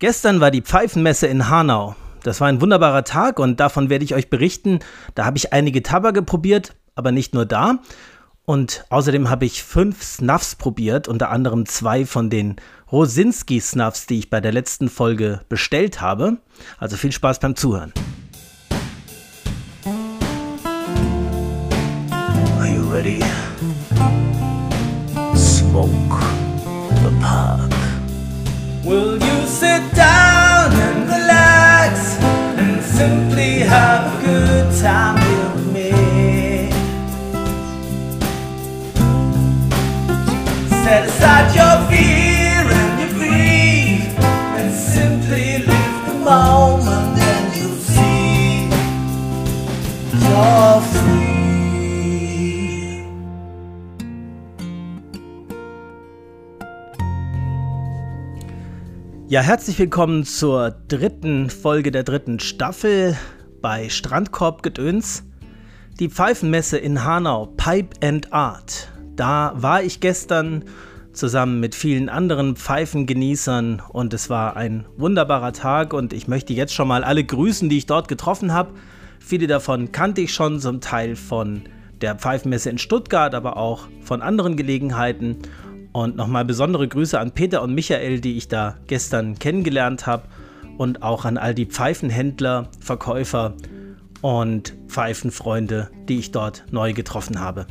Gestern war die Pfeifenmesse in Hanau. Das war ein wunderbarer Tag und davon werde ich euch berichten. Da habe ich einige Tabake probiert, aber nicht nur da. Und außerdem habe ich fünf Snuffs probiert, unter anderem zwei von den Rosinski Snuffs, die ich bei der letzten Folge bestellt habe. Also viel Spaß beim Zuhören. Are you ready? Smoke. Will you sit down and relax and simply have a good time with me? Set aside your fear and your grief and simply live the moment and you'll see free. Ja, herzlich willkommen zur dritten Folge der dritten Staffel bei Strandkorb Gedöns. Die Pfeifenmesse in Hanau, Pipe and Art. Da war ich gestern zusammen mit vielen anderen Pfeifengenießern und es war ein wunderbarer Tag und ich möchte jetzt schon mal alle grüßen, die ich dort getroffen habe. Viele davon kannte ich schon, zum Teil von der Pfeifenmesse in Stuttgart, aber auch von anderen Gelegenheiten. Und nochmal besondere Grüße an Peter und Michael, die ich da gestern kennengelernt habe. Und auch an all die Pfeifenhändler, Verkäufer und Pfeifenfreunde, die ich dort neu getroffen habe.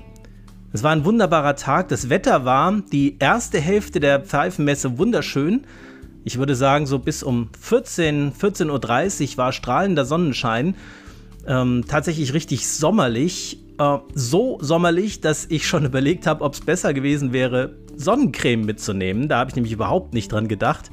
Es war ein wunderbarer Tag. Das Wetter war die erste Hälfte der Pfeifenmesse wunderschön. Ich würde sagen, so bis um 14, 14.30 Uhr war strahlender Sonnenschein. Ähm, tatsächlich richtig sommerlich. Äh, so sommerlich, dass ich schon überlegt habe, ob es besser gewesen wäre, Sonnencreme mitzunehmen. Da habe ich nämlich überhaupt nicht dran gedacht.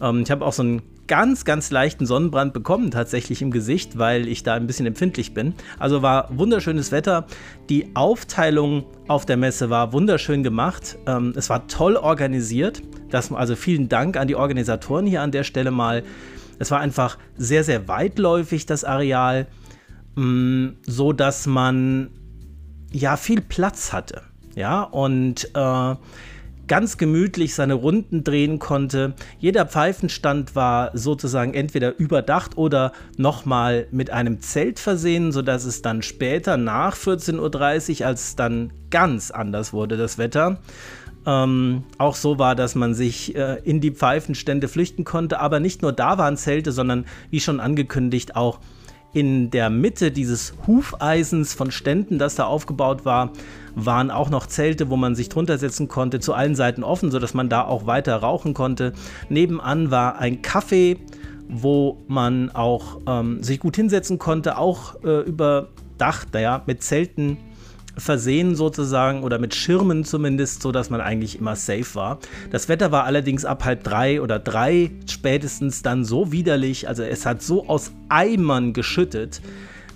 Ähm, ich habe auch so einen ganz, ganz leichten Sonnenbrand bekommen, tatsächlich im Gesicht, weil ich da ein bisschen empfindlich bin. Also war wunderschönes Wetter. Die Aufteilung auf der Messe war wunderschön gemacht. Ähm, es war toll organisiert. Das, also vielen Dank an die Organisatoren hier an der Stelle mal. Es war einfach sehr, sehr weitläufig, das Areal, mh, so dass man ja viel Platz hatte. Ja, und äh, ganz gemütlich seine Runden drehen konnte. Jeder Pfeifenstand war sozusagen entweder überdacht oder nochmal mit einem Zelt versehen, sodass es dann später nach 14.30 Uhr, als es dann ganz anders wurde, das Wetter, ähm, auch so war, dass man sich äh, in die Pfeifenstände flüchten konnte. Aber nicht nur da waren Zelte, sondern wie schon angekündigt auch in der Mitte dieses Hufeisens von Ständen, das da aufgebaut war, waren auch noch Zelte, wo man sich drunter setzen konnte, zu allen Seiten offen, sodass man da auch weiter rauchen konnte. Nebenan war ein Café, wo man auch ähm, sich gut hinsetzen konnte, auch äh, überdacht, naja, mit Zelten versehen sozusagen oder mit Schirmen zumindest, so dass man eigentlich immer safe war. Das Wetter war allerdings ab halb drei oder drei spätestens dann so widerlich, also es hat so aus Eimern geschüttet,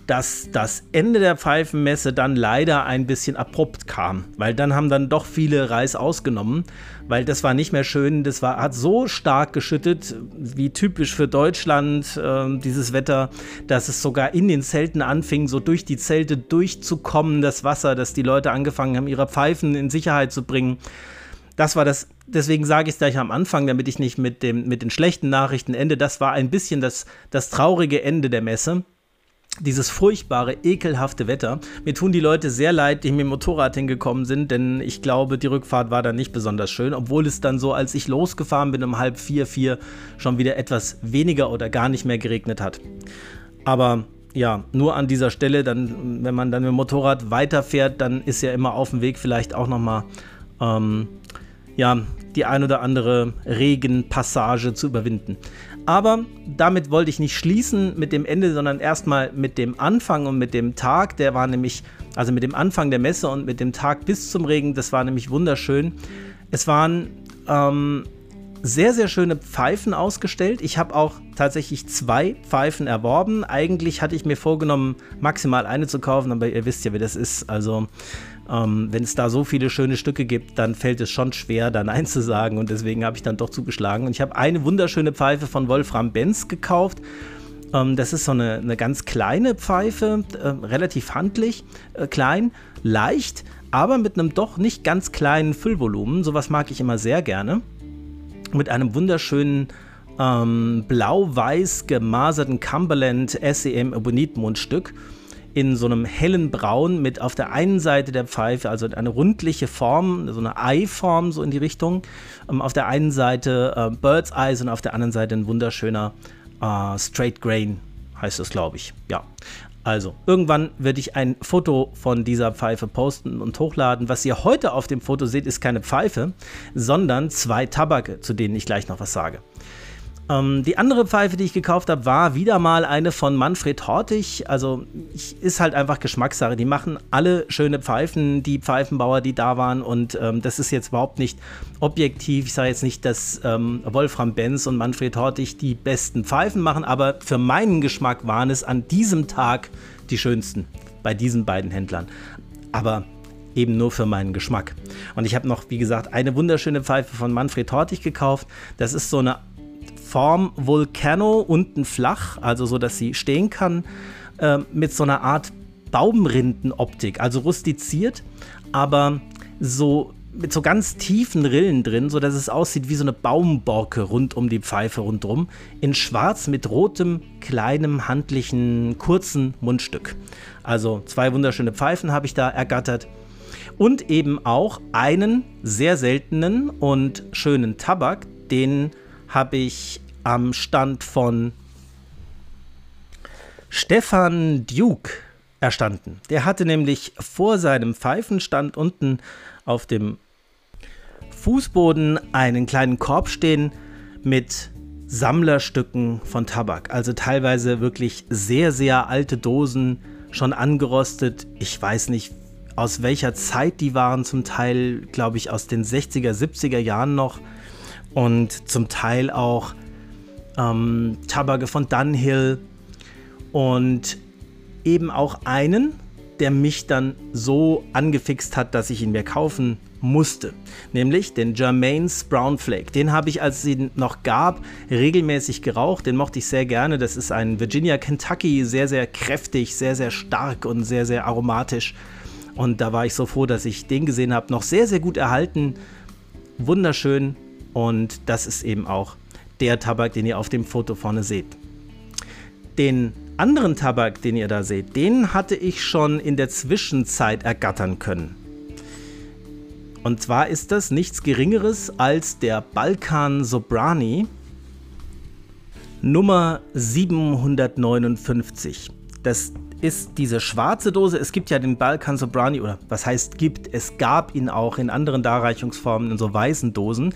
dass das Ende der Pfeifenmesse dann leider ein bisschen abrupt kam, weil dann haben dann doch viele Reis ausgenommen, weil das war nicht mehr schön, das war, hat so stark geschüttet, wie typisch für Deutschland äh, dieses Wetter, dass es sogar in den Zelten anfing, so durch die Zelte durchzukommen, das Wasser, dass die Leute angefangen haben, ihre Pfeifen in Sicherheit zu bringen. Das war das, deswegen sage ich es gleich am Anfang, damit ich nicht mit, dem, mit den schlechten Nachrichten ende. Das war ein bisschen das, das traurige Ende der Messe dieses furchtbare, ekelhafte Wetter. Mir tun die Leute sehr leid, die mit dem Motorrad hingekommen sind, denn ich glaube, die Rückfahrt war dann nicht besonders schön, obwohl es dann so, als ich losgefahren bin um halb vier, vier, schon wieder etwas weniger oder gar nicht mehr geregnet hat. Aber ja, nur an dieser Stelle, dann, wenn man dann mit dem Motorrad weiterfährt, dann ist ja immer auf dem Weg vielleicht auch nochmal ähm, ja, die ein oder andere Regenpassage zu überwinden. Aber damit wollte ich nicht schließen mit dem Ende, sondern erstmal mit dem Anfang und mit dem Tag. Der war nämlich, also mit dem Anfang der Messe und mit dem Tag bis zum Regen, das war nämlich wunderschön. Es waren ähm, sehr, sehr schöne Pfeifen ausgestellt. Ich habe auch tatsächlich zwei Pfeifen erworben. Eigentlich hatte ich mir vorgenommen, maximal eine zu kaufen, aber ihr wisst ja, wie das ist. Also ähm, Wenn es da so viele schöne Stücke gibt, dann fällt es schon schwer, da Nein zu sagen. Und deswegen habe ich dann doch zugeschlagen. Und ich habe eine wunderschöne Pfeife von Wolfram Benz gekauft. Ähm, das ist so eine, eine ganz kleine Pfeife, äh, relativ handlich, äh, klein, leicht, aber mit einem doch nicht ganz kleinen Füllvolumen. Sowas mag ich immer sehr gerne. Mit einem wunderschönen ähm, blau-weiß gemaserten Cumberland SEM Ebonit Mundstück in so einem hellen Braun mit auf der einen Seite der Pfeife, also eine rundliche Form, so eine Ei-Form so in die Richtung. Ähm, auf der einen Seite äh, Bird's Eyes und auf der anderen Seite ein wunderschöner äh, Straight Grain, heißt es, glaube ich. Ja. Also, irgendwann werde ich ein Foto von dieser Pfeife posten und hochladen. Was ihr heute auf dem Foto seht, ist keine Pfeife, sondern zwei Tabake, zu denen ich gleich noch was sage. Ähm, die andere Pfeife, die ich gekauft habe, war wieder mal eine von Manfred Hortig. Also ich, ist halt einfach Geschmackssache. Die machen alle schöne Pfeifen, die Pfeifenbauer, die da waren. Und ähm, das ist jetzt überhaupt nicht objektiv. Ich sage jetzt nicht, dass ähm, Wolfram Benz und Manfred Hortig die besten Pfeifen machen, aber für meinen Geschmack waren es an diesem Tag die schönsten bei diesen beiden Händlern. Aber eben nur für meinen Geschmack. Und ich habe noch, wie gesagt, eine wunderschöne Pfeife von Manfred Hortig gekauft. Das ist so eine Form Volcano, unten flach, also so, dass sie stehen kann, äh, mit so einer Art Baumrindenoptik, also rustiziert, aber so mit so ganz tiefen Rillen drin, so dass es aussieht wie so eine Baumborke rund um die Pfeife rundrum, in schwarz mit rotem, kleinem, handlichen, kurzen Mundstück. Also zwei wunderschöne Pfeifen habe ich da ergattert. Und eben auch einen sehr seltenen und schönen Tabak, den habe ich am Stand von Stefan Duke erstanden. Der hatte nämlich vor seinem Pfeifenstand unten auf dem Fußboden einen kleinen Korb stehen mit Sammlerstücken von Tabak. Also teilweise wirklich sehr, sehr alte Dosen, schon angerostet. Ich weiß nicht, aus welcher Zeit die waren, zum Teil, glaube ich, aus den 60er, 70er Jahren noch und zum Teil auch ähm, Tabake von Dunhill und eben auch einen, der mich dann so angefixt hat, dass ich ihn mir kaufen musste, nämlich den Germain's Brown Flake. Den habe ich, als es ihn noch gab, regelmäßig geraucht. Den mochte ich sehr gerne. Das ist ein Virginia Kentucky, sehr, sehr kräftig, sehr, sehr stark und sehr, sehr aromatisch. Und da war ich so froh, dass ich den gesehen habe. Noch sehr, sehr gut erhalten. Wunderschön, und das ist eben auch der Tabak, den ihr auf dem Foto vorne seht. Den anderen Tabak, den ihr da seht, den hatte ich schon in der Zwischenzeit ergattern können. Und zwar ist das nichts Geringeres als der Balkan Sobrani Nummer 759. Das ist diese schwarze Dose. Es gibt ja den Balkan Sobrani, oder was heißt gibt, es gab ihn auch in anderen Darreichungsformen in so weißen Dosen.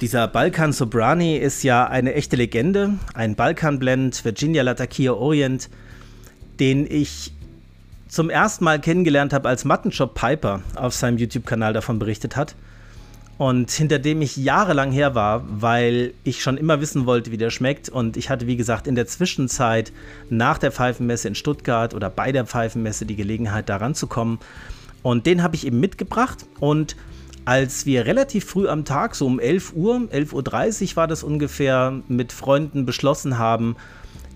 Dieser Balkan Sobrani ist ja eine echte Legende, ein Balkanblend, Virginia Latakia Orient, den ich zum ersten Mal kennengelernt habe, als Mattenshop Piper auf seinem YouTube-Kanal davon berichtet hat. Und hinter dem ich jahrelang her war, weil ich schon immer wissen wollte, wie der schmeckt. Und ich hatte, wie gesagt, in der Zwischenzeit nach der Pfeifenmesse in Stuttgart oder bei der Pfeifenmesse die Gelegenheit, da ranzukommen. Und den habe ich eben mitgebracht und als wir relativ früh am Tag, so um 11 Uhr, 11.30 Uhr war das ungefähr, mit Freunden beschlossen haben,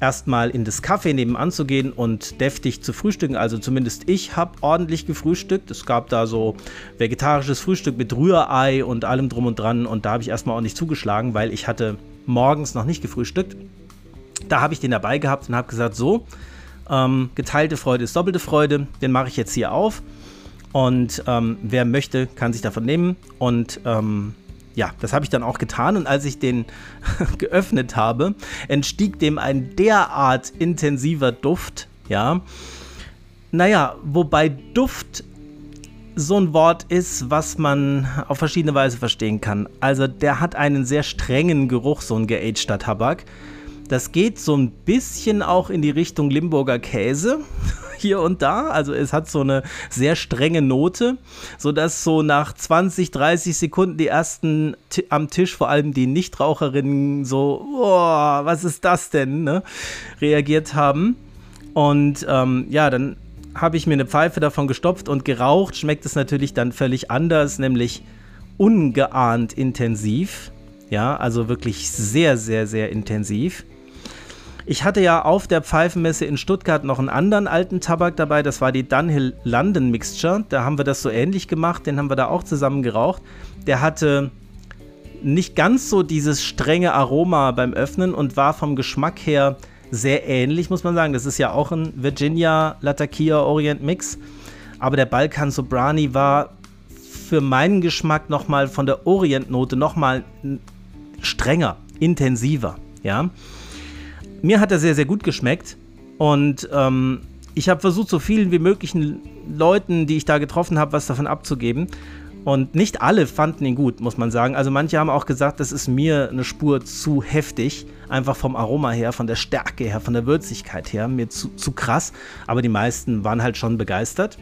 erstmal in das Café nebenan zu gehen und deftig zu frühstücken. Also zumindest ich habe ordentlich gefrühstückt. Es gab da so vegetarisches Frühstück mit Rührei und allem drum und dran. Und da habe ich erstmal ordentlich zugeschlagen, weil ich hatte morgens noch nicht gefrühstückt. Da habe ich den dabei gehabt und habe gesagt, so, ähm, geteilte Freude ist doppelte Freude. Den mache ich jetzt hier auf. Und ähm, wer möchte, kann sich davon nehmen. Und ähm, ja, das habe ich dann auch getan. Und als ich den geöffnet habe, entstieg dem ein derart intensiver Duft. Ja. Naja, wobei Duft so ein Wort ist, was man auf verschiedene Weise verstehen kann. Also der hat einen sehr strengen Geruch, so ein geagter Tabak. Das geht so ein bisschen auch in die Richtung Limburger Käse hier und da. Also es hat so eine sehr strenge Note, sodass so nach 20, 30 Sekunden die ersten am Tisch, vor allem die Nichtraucherinnen, so, oh, was ist das denn, ne, reagiert haben. Und ähm, ja, dann habe ich mir eine Pfeife davon gestopft und geraucht. Schmeckt es natürlich dann völlig anders, nämlich ungeahnt intensiv. Ja, also wirklich sehr, sehr, sehr intensiv. Ich hatte ja auf der Pfeifenmesse in Stuttgart noch einen anderen alten Tabak dabei, das war die Dunhill London Mixture. Da haben wir das so ähnlich gemacht, den haben wir da auch zusammen geraucht. Der hatte nicht ganz so dieses strenge Aroma beim Öffnen und war vom Geschmack her sehr ähnlich, muss man sagen. Das ist ja auch ein Virginia Latakia Orient Mix. Aber der Balkan Sobrani war für meinen Geschmack nochmal von der Orient-Note nochmal strenger, intensiver. Ja. Mir hat er sehr, sehr gut geschmeckt. Und ähm, ich habe versucht, so vielen wie möglichen Leuten, die ich da getroffen habe, was davon abzugeben. Und nicht alle fanden ihn gut, muss man sagen. Also manche haben auch gesagt, das ist mir eine Spur zu heftig. Einfach vom Aroma her, von der Stärke her, von der Würzigkeit her, mir zu, zu krass. Aber die meisten waren halt schon begeistert.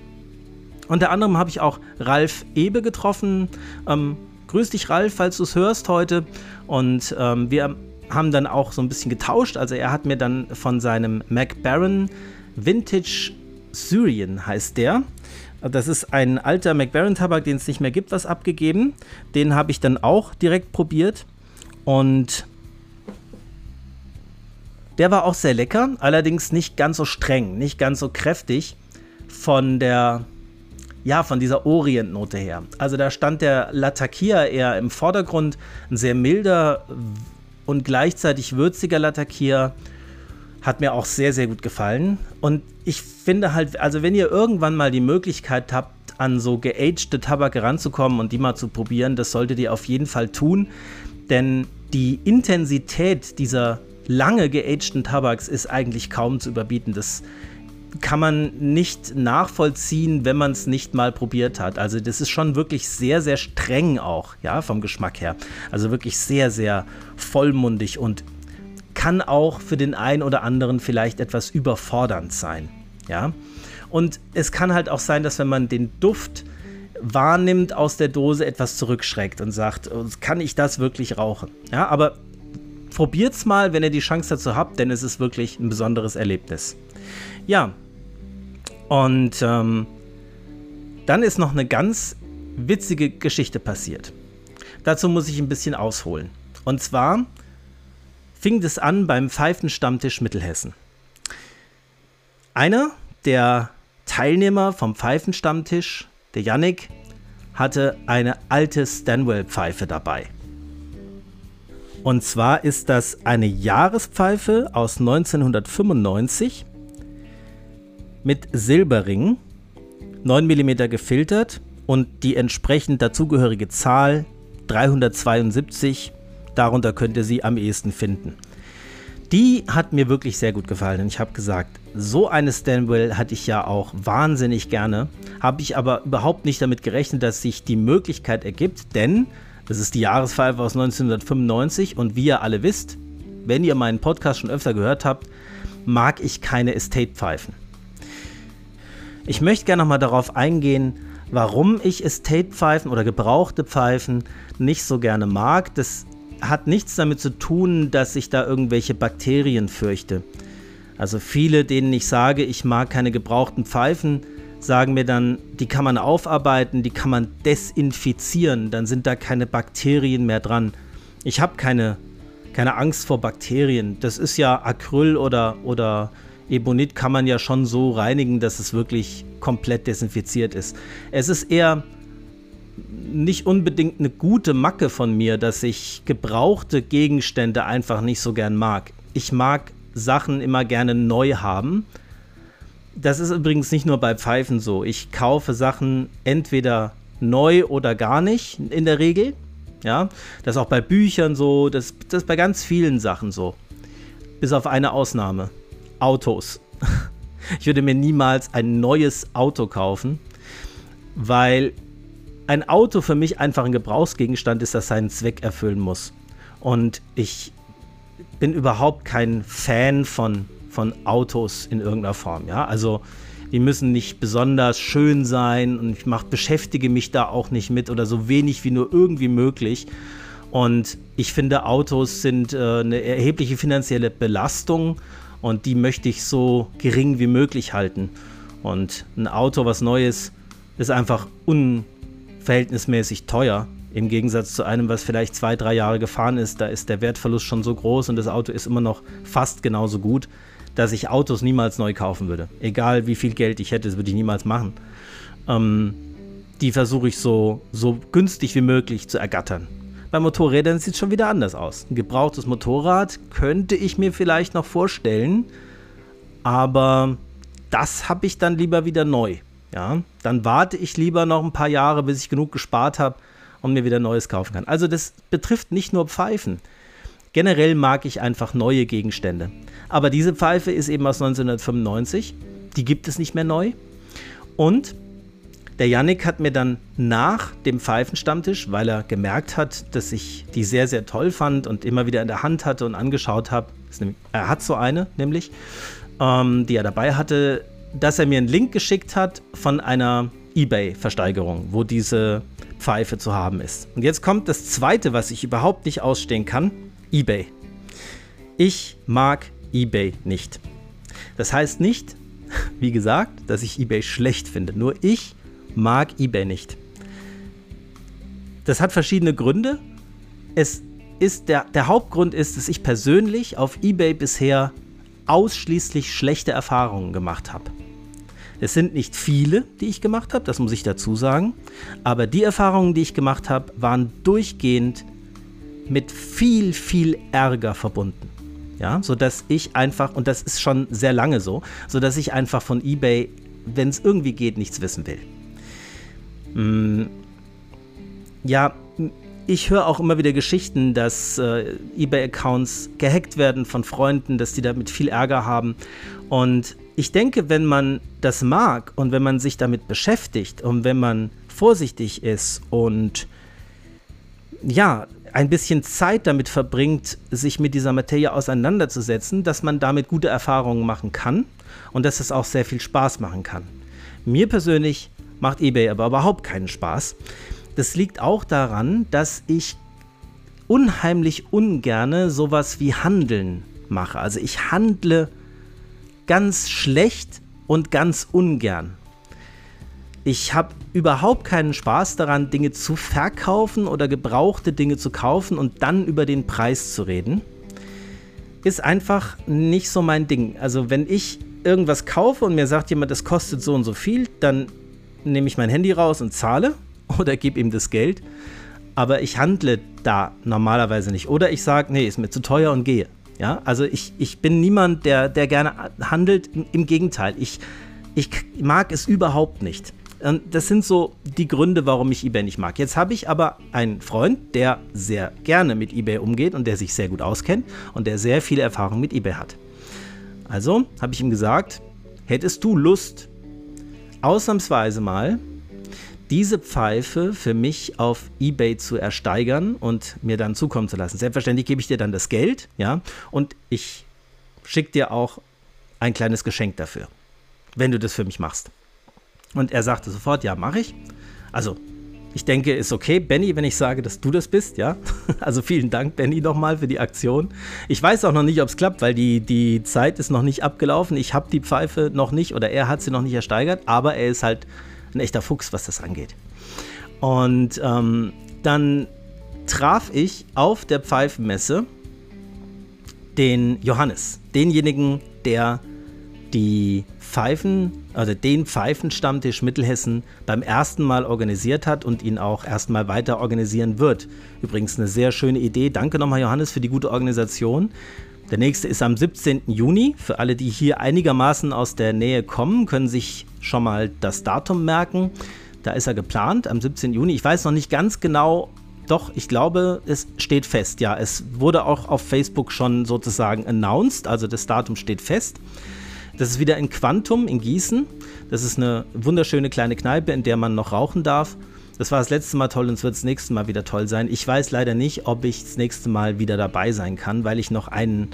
Unter anderem habe ich auch Ralf Ebe getroffen. Ähm, grüß dich, Ralf, falls du es hörst heute. Und ähm, wir haben dann auch so ein bisschen getauscht. Also er hat mir dann von seinem McBaron Vintage Syrian heißt der. Das ist ein alter McBaron-Tabak, den es nicht mehr gibt, was abgegeben. Den habe ich dann auch direkt probiert. Und der war auch sehr lecker, allerdings nicht ganz so streng, nicht ganz so kräftig von der, ja, von dieser Orientnote her. Also da stand der Latakia eher im Vordergrund, ein sehr milder und gleichzeitig würziger Latakia hat mir auch sehr, sehr gut gefallen. Und ich finde halt, also wenn ihr irgendwann mal die Möglichkeit habt, an so geagte Tabake ranzukommen und die mal zu probieren, das solltet ihr auf jeden Fall tun. Denn die Intensität dieser lange geagten Tabaks ist eigentlich kaum zu überbieten. Das kann man nicht nachvollziehen, wenn man es nicht mal probiert hat. Also das ist schon wirklich sehr, sehr streng auch, ja, vom Geschmack her. Also wirklich sehr, sehr vollmundig und kann auch für den einen oder anderen vielleicht etwas überfordernd sein. Ja? Und es kann halt auch sein, dass wenn man den Duft wahrnimmt aus der Dose, etwas zurückschreckt und sagt, oh, kann ich das wirklich rauchen? Ja, aber probiert's mal, wenn ihr die Chance dazu habt, denn es ist wirklich ein besonderes Erlebnis. Ja, und ähm, dann ist noch eine ganz witzige Geschichte passiert. Dazu muss ich ein bisschen ausholen. Und zwar fing es an beim Pfeifenstammtisch Mittelhessen. Einer der Teilnehmer vom Pfeifenstammtisch, der Yannick, hatte eine alte Stanwell-Pfeife dabei. Und zwar ist das eine Jahrespfeife aus 1995 mit Silberring, 9 mm gefiltert und die entsprechend dazugehörige Zahl 372 Darunter könnt ihr sie am ehesten finden. Die hat mir wirklich sehr gut gefallen. Und ich habe gesagt, so eine Stanwell hatte ich ja auch wahnsinnig gerne. Habe ich aber überhaupt nicht damit gerechnet, dass sich die Möglichkeit ergibt, denn das ist die Jahrespfeife aus 1995 und wie ihr alle wisst, wenn ihr meinen Podcast schon öfter gehört habt, mag ich keine Estate-Pfeifen. Ich möchte gerne nochmal darauf eingehen, warum ich Estate-Pfeifen oder gebrauchte Pfeifen nicht so gerne mag. Das hat nichts damit zu tun, dass ich da irgendwelche Bakterien fürchte. Also viele, denen ich sage, ich mag keine gebrauchten Pfeifen, sagen mir dann, die kann man aufarbeiten, die kann man desinfizieren, dann sind da keine Bakterien mehr dran. Ich habe keine, keine Angst vor Bakterien. Das ist ja Acryl oder, oder Ebonit kann man ja schon so reinigen, dass es wirklich komplett desinfiziert ist. Es ist eher nicht unbedingt eine gute Macke von mir, dass ich gebrauchte Gegenstände einfach nicht so gern mag. Ich mag Sachen immer gerne neu haben. Das ist übrigens nicht nur bei Pfeifen so. Ich kaufe Sachen entweder neu oder gar nicht in der Regel. Ja, das ist auch bei Büchern so, das, das ist bei ganz vielen Sachen so. Bis auf eine Ausnahme. Autos. Ich würde mir niemals ein neues Auto kaufen, weil ein Auto für mich einfach ein Gebrauchsgegenstand ist, das seinen Zweck erfüllen muss. Und ich bin überhaupt kein Fan von, von Autos in irgendeiner Form. Ja? Also die müssen nicht besonders schön sein und ich mach, beschäftige mich da auch nicht mit oder so wenig wie nur irgendwie möglich. Und ich finde, Autos sind äh, eine erhebliche finanzielle Belastung und die möchte ich so gering wie möglich halten. Und ein Auto, was Neues, ist einfach un verhältnismäßig teuer. Im Gegensatz zu einem, was vielleicht zwei, drei Jahre gefahren ist, da ist der Wertverlust schon so groß und das Auto ist immer noch fast genauso gut, dass ich Autos niemals neu kaufen würde. Egal wie viel Geld ich hätte, das würde ich niemals machen. Ähm, die versuche ich so, so günstig wie möglich zu ergattern. Bei Motorrädern sieht es schon wieder anders aus. Ein gebrauchtes Motorrad könnte ich mir vielleicht noch vorstellen, aber das habe ich dann lieber wieder neu. Ja, dann warte ich lieber noch ein paar Jahre, bis ich genug gespart habe und mir wieder Neues kaufen kann. Also das betrifft nicht nur Pfeifen. Generell mag ich einfach neue Gegenstände. Aber diese Pfeife ist eben aus 1995. Die gibt es nicht mehr neu. Und der Yannick hat mir dann nach dem Pfeifenstammtisch, weil er gemerkt hat, dass ich die sehr, sehr toll fand und immer wieder in der Hand hatte und angeschaut habe, er hat so eine nämlich, ähm, die er dabei hatte, dass er mir einen Link geschickt hat von einer eBay-Versteigerung, wo diese Pfeife zu haben ist. Und jetzt kommt das Zweite, was ich überhaupt nicht ausstehen kann, eBay. Ich mag eBay nicht. Das heißt nicht, wie gesagt, dass ich eBay schlecht finde. Nur ich mag eBay nicht. Das hat verschiedene Gründe. Es ist der, der Hauptgrund ist, dass ich persönlich auf eBay bisher ausschließlich schlechte Erfahrungen gemacht habe. Es sind nicht viele, die ich gemacht habe, das muss ich dazu sagen, aber die Erfahrungen, die ich gemacht habe, waren durchgehend mit viel, viel Ärger verbunden. Ja, sodass ich einfach, und das ist schon sehr lange so, sodass ich einfach von eBay, wenn es irgendwie geht, nichts wissen will. Hm, ja, ich höre auch immer wieder Geschichten, dass äh, eBay-Accounts gehackt werden von Freunden, dass die damit viel Ärger haben. Und ich denke, wenn man das mag und wenn man sich damit beschäftigt und wenn man vorsichtig ist und ja, ein bisschen Zeit damit verbringt, sich mit dieser Materie auseinanderzusetzen, dass man damit gute Erfahrungen machen kann und dass es auch sehr viel Spaß machen kann. Mir persönlich macht eBay aber überhaupt keinen Spaß. Das liegt auch daran, dass ich unheimlich ungerne sowas wie Handeln mache. Also ich handle ganz schlecht und ganz ungern. Ich habe überhaupt keinen Spaß daran, Dinge zu verkaufen oder gebrauchte Dinge zu kaufen und dann über den Preis zu reden. Ist einfach nicht so mein Ding. Also wenn ich irgendwas kaufe und mir sagt jemand, das kostet so und so viel, dann nehme ich mein Handy raus und zahle oder gebe ihm das Geld. Aber ich handle da normalerweise nicht. Oder ich sage, nee, ist mir zu teuer und gehe. Ja, also ich, ich bin niemand, der, der gerne handelt. Im Gegenteil, ich, ich mag es überhaupt nicht. Das sind so die Gründe, warum ich eBay nicht mag. Jetzt habe ich aber einen Freund, der sehr gerne mit eBay umgeht und der sich sehr gut auskennt und der sehr viel Erfahrung mit eBay hat. Also habe ich ihm gesagt, hättest du Lust, ausnahmsweise mal diese Pfeife für mich auf eBay zu ersteigern und mir dann zukommen zu lassen. Selbstverständlich gebe ich dir dann das Geld, ja, und ich schicke dir auch ein kleines Geschenk dafür, wenn du das für mich machst. Und er sagte sofort, ja, mache ich. Also, ich denke, ist okay, Benny, wenn ich sage, dass du das bist, ja. Also vielen Dank, Benny, nochmal für die Aktion. Ich weiß auch noch nicht, ob es klappt, weil die, die Zeit ist noch nicht abgelaufen. Ich habe die Pfeife noch nicht oder er hat sie noch nicht ersteigert, aber er ist halt ein echter Fuchs, was das angeht. Und ähm, dann traf ich auf der Pfeifenmesse den Johannes, denjenigen, der die Pfeifen, also den Pfeifenstammtisch Mittelhessen beim ersten Mal organisiert hat und ihn auch erstmal weiter organisieren wird. Übrigens eine sehr schöne Idee. Danke nochmal, Johannes, für die gute Organisation. Der nächste ist am 17. Juni. Für alle, die hier einigermaßen aus der Nähe kommen, können sich schon mal das Datum merken. Da ist er geplant am 17. Juni. Ich weiß noch nicht ganz genau, doch, ich glaube, es steht fest. Ja, es wurde auch auf Facebook schon sozusagen announced, also das Datum steht fest. Das ist wieder in Quantum in Gießen. Das ist eine wunderschöne kleine Kneipe, in der man noch rauchen darf. Das war das letzte Mal toll und es wird das nächste Mal wieder toll sein. Ich weiß leider nicht, ob ich das nächste Mal wieder dabei sein kann, weil ich noch einen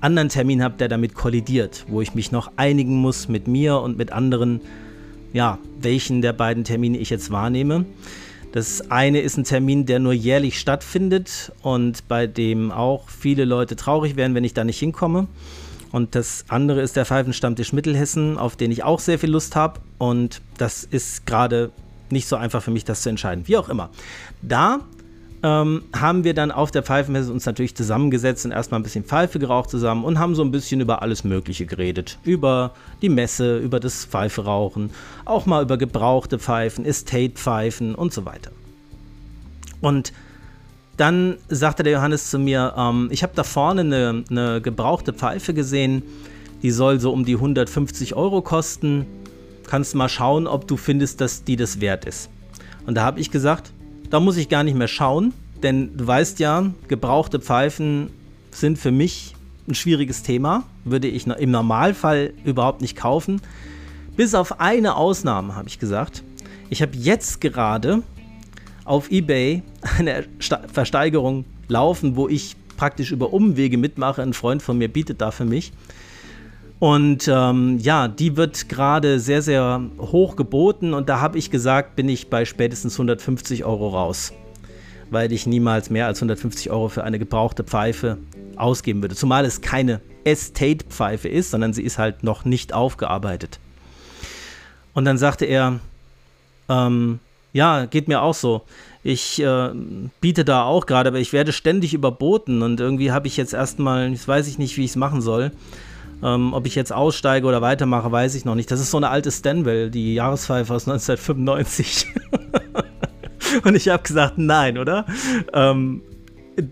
anderen Termin habe, der damit kollidiert, wo ich mich noch einigen muss mit mir und mit anderen, ja, welchen der beiden Termine ich jetzt wahrnehme. Das eine ist ein Termin, der nur jährlich stattfindet und bei dem auch viele Leute traurig werden, wenn ich da nicht hinkomme. Und das andere ist der Pfeifenstammtisch Mittelhessen, auf den ich auch sehr viel Lust habe. Und das ist gerade nicht so einfach für mich, das zu entscheiden. Wie auch immer. Da ähm, haben wir dann auf der Pfeifenmesse uns natürlich zusammengesetzt und erstmal ein bisschen Pfeife geraucht zusammen und haben so ein bisschen über alles Mögliche geredet. Über die Messe, über das Pfeiferauchen, auch mal über gebrauchte Pfeifen, Estate-Pfeifen und so weiter. Und dann sagte der Johannes zu mir, ähm, ich habe da vorne eine, eine gebrauchte Pfeife gesehen, die soll so um die 150 Euro kosten. Kannst mal schauen, ob du findest, dass die das wert ist. Und da habe ich gesagt, da muss ich gar nicht mehr schauen, denn du weißt ja, gebrauchte Pfeifen sind für mich ein schwieriges Thema. Würde ich im Normalfall überhaupt nicht kaufen. Bis auf eine Ausnahme, habe ich gesagt. Ich habe jetzt gerade auf eBay eine Versteigerung laufen, wo ich praktisch über Umwege mitmache. Ein Freund von mir bietet da für mich. Und ähm, ja, die wird gerade sehr, sehr hoch geboten und da habe ich gesagt, bin ich bei spätestens 150 Euro raus. Weil ich niemals mehr als 150 Euro für eine gebrauchte Pfeife ausgeben würde. Zumal es keine Estate-Pfeife ist, sondern sie ist halt noch nicht aufgearbeitet. Und dann sagte er, ähm, ja, geht mir auch so. Ich äh, biete da auch gerade, aber ich werde ständig überboten und irgendwie habe ich jetzt erstmal, jetzt weiß ich nicht, wie ich es machen soll. Ähm, ob ich jetzt aussteige oder weitermache, weiß ich noch nicht. Das ist so eine alte Stanwell, die Jahrespfeife aus 1995. Und ich habe gesagt, nein, oder? Ähm,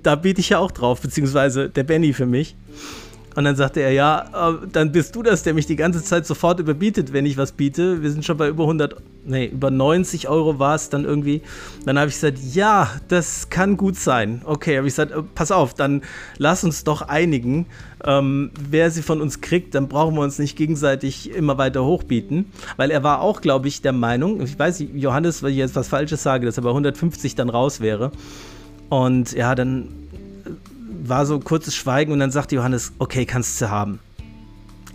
da biete ich ja auch drauf, beziehungsweise der Benny für mich. Und dann sagte er, ja, äh, dann bist du das, der mich die ganze Zeit sofort überbietet, wenn ich was biete. Wir sind schon bei über 100, nee, über 90 Euro war es dann irgendwie. Dann habe ich gesagt, ja, das kann gut sein. Okay, habe ich gesagt, äh, pass auf, dann lass uns doch einigen. Ähm, wer sie von uns kriegt, dann brauchen wir uns nicht gegenseitig immer weiter hochbieten. Weil er war auch, glaube ich, der Meinung, ich weiß nicht, Johannes, weil ich jetzt was Falsches sage, dass er bei 150 dann raus wäre. Und ja, dann war so kurzes Schweigen und dann sagte Johannes, okay, kannst du haben.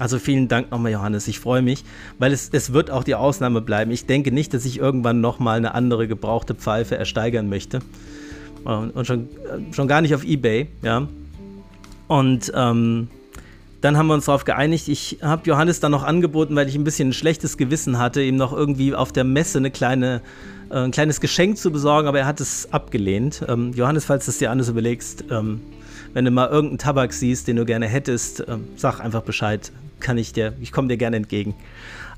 Also vielen Dank nochmal, Johannes. Ich freue mich, weil es, es wird auch die Ausnahme bleiben. Ich denke nicht, dass ich irgendwann nochmal eine andere gebrauchte Pfeife ersteigern möchte. Und schon, schon gar nicht auf Ebay, ja. Und ähm, dann haben wir uns darauf geeinigt. Ich habe Johannes dann noch angeboten, weil ich ein bisschen ein schlechtes Gewissen hatte, ihm noch irgendwie auf der Messe eine kleine, äh, ein kleines Geschenk zu besorgen, aber er hat es abgelehnt. Ähm, Johannes, falls du es dir anders überlegst, ähm, wenn du mal irgendeinen Tabak siehst, den du gerne hättest, äh, sag einfach Bescheid. Kann ich dir, ich komme dir gerne entgegen.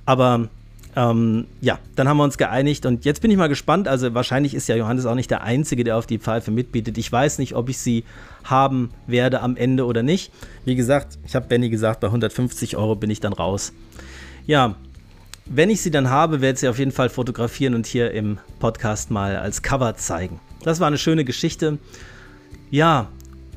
Aber ähm, ja, dann haben wir uns geeinigt und jetzt bin ich mal gespannt. Also wahrscheinlich ist ja Johannes auch nicht der Einzige, der auf die Pfeife mitbietet. Ich weiß nicht, ob ich sie haben werde am Ende oder nicht. Wie gesagt, ich habe Benny gesagt, bei 150 Euro bin ich dann raus. Ja, wenn ich sie dann habe, werde ich sie auf jeden Fall fotografieren und hier im Podcast mal als Cover zeigen. Das war eine schöne Geschichte. Ja,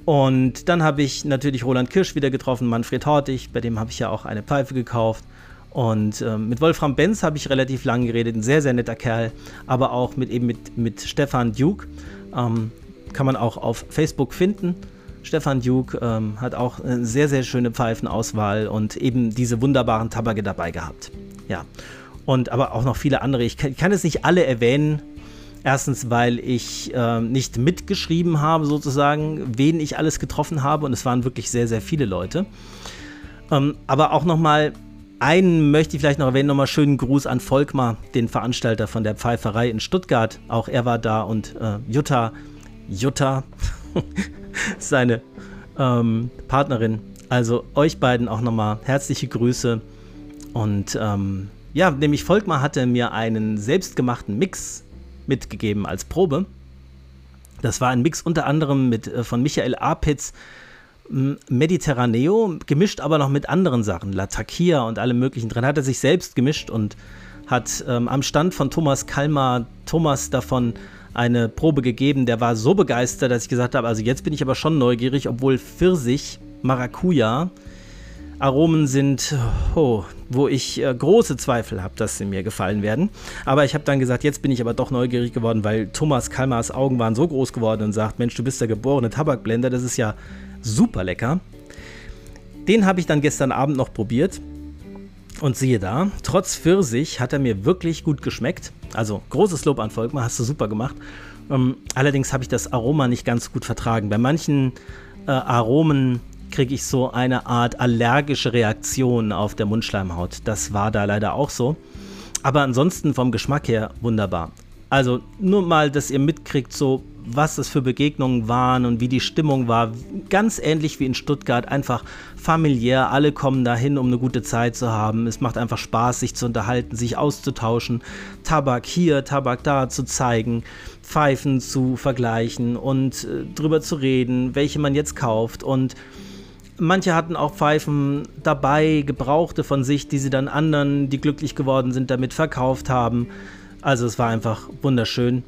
und dann habe ich natürlich Roland Kirsch wieder getroffen, Manfred Hortig, bei dem habe ich ja auch eine Pfeife gekauft. Und ähm, mit Wolfram Benz habe ich relativ lange geredet, ein sehr, sehr netter Kerl, aber auch mit eben mit, mit Stefan Duke. Ähm, kann man auch auf Facebook finden. Stefan Duke ähm, hat auch eine sehr, sehr schöne Pfeifenauswahl und eben diese wunderbaren Tabake dabei gehabt. Ja. Und aber auch noch viele andere. Ich kann, ich kann es nicht alle erwähnen, Erstens, weil ich äh, nicht mitgeschrieben habe, sozusagen, wen ich alles getroffen habe. Und es waren wirklich sehr, sehr viele Leute. Ähm, aber auch nochmal, einen möchte ich vielleicht noch erwähnen, nochmal schönen Gruß an Volkmar, den Veranstalter von der Pfeiferei in Stuttgart. Auch er war da und äh, Jutta, Jutta, seine ähm, Partnerin. Also euch beiden auch nochmal herzliche Grüße. Und ähm, ja, nämlich Volkmar hatte mir einen selbstgemachten Mix mitgegeben als Probe. Das war ein Mix unter anderem mit, äh, von Michael Apitz, Mediterraneo, gemischt aber noch mit anderen Sachen, Latakia und allem möglichen drin. Hat er sich selbst gemischt und hat ähm, am Stand von Thomas Kalmar Thomas davon eine Probe gegeben. Der war so begeistert, dass ich gesagt habe, also jetzt bin ich aber schon neugierig, obwohl Pfirsich, Maracuja, Aromen sind, oh, wo ich äh, große Zweifel habe, dass sie mir gefallen werden. Aber ich habe dann gesagt, jetzt bin ich aber doch neugierig geworden, weil Thomas Kalmars Augen waren so groß geworden und sagt, Mensch, du bist der geborene Tabakblender, das ist ja super lecker. Den habe ich dann gestern Abend noch probiert. Und siehe da, trotz Pfirsich hat er mir wirklich gut geschmeckt. Also großes Lob an Volkmar, hast du super gemacht. Ähm, allerdings habe ich das Aroma nicht ganz gut vertragen. Bei manchen äh, Aromen kriege ich so eine Art allergische Reaktion auf der Mundschleimhaut. Das war da leider auch so. Aber ansonsten vom Geschmack her wunderbar. Also nur mal, dass ihr mitkriegt, so was das für Begegnungen waren und wie die Stimmung war. Ganz ähnlich wie in Stuttgart, einfach familiär. Alle kommen dahin, um eine gute Zeit zu haben. Es macht einfach Spaß, sich zu unterhalten, sich auszutauschen. Tabak hier, Tabak da zu zeigen, Pfeifen zu vergleichen und äh, drüber zu reden, welche man jetzt kauft. Und manche hatten auch Pfeifen dabei, gebrauchte von sich, die sie dann anderen, die glücklich geworden sind, damit verkauft haben. Also es war einfach wunderschön.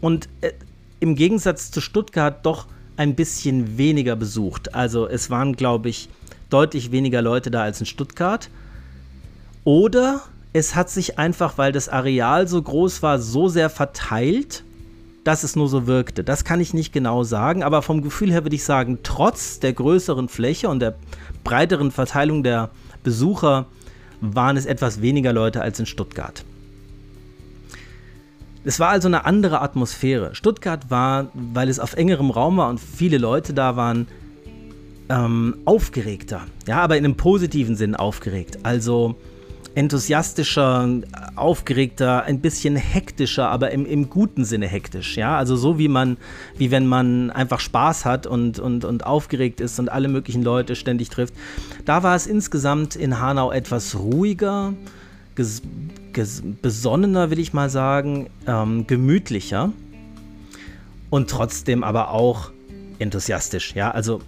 Und äh, im Gegensatz zu Stuttgart doch ein bisschen weniger besucht. Also es waren, glaube ich, deutlich weniger Leute da als in Stuttgart. Oder es hat sich einfach, weil das Areal so groß war, so sehr verteilt, dass es nur so wirkte. Das kann ich nicht genau sagen, aber vom Gefühl her würde ich sagen, trotz der größeren Fläche und der breiteren Verteilung der Besucher waren es etwas weniger Leute als in Stuttgart. Es war also eine andere Atmosphäre. Stuttgart war, weil es auf engerem Raum war und viele Leute da waren, ähm, aufgeregter. Ja, aber in einem positiven Sinn aufgeregt. Also enthusiastischer, aufgeregter, ein bisschen hektischer, aber im, im guten Sinne hektisch. Ja, also so wie man, wie wenn man einfach Spaß hat und, und, und aufgeregt ist und alle möglichen Leute ständig trifft. Da war es insgesamt in Hanau etwas ruhiger, besonnener, will ich mal sagen, ähm, gemütlicher und trotzdem aber auch enthusiastisch. Ja, also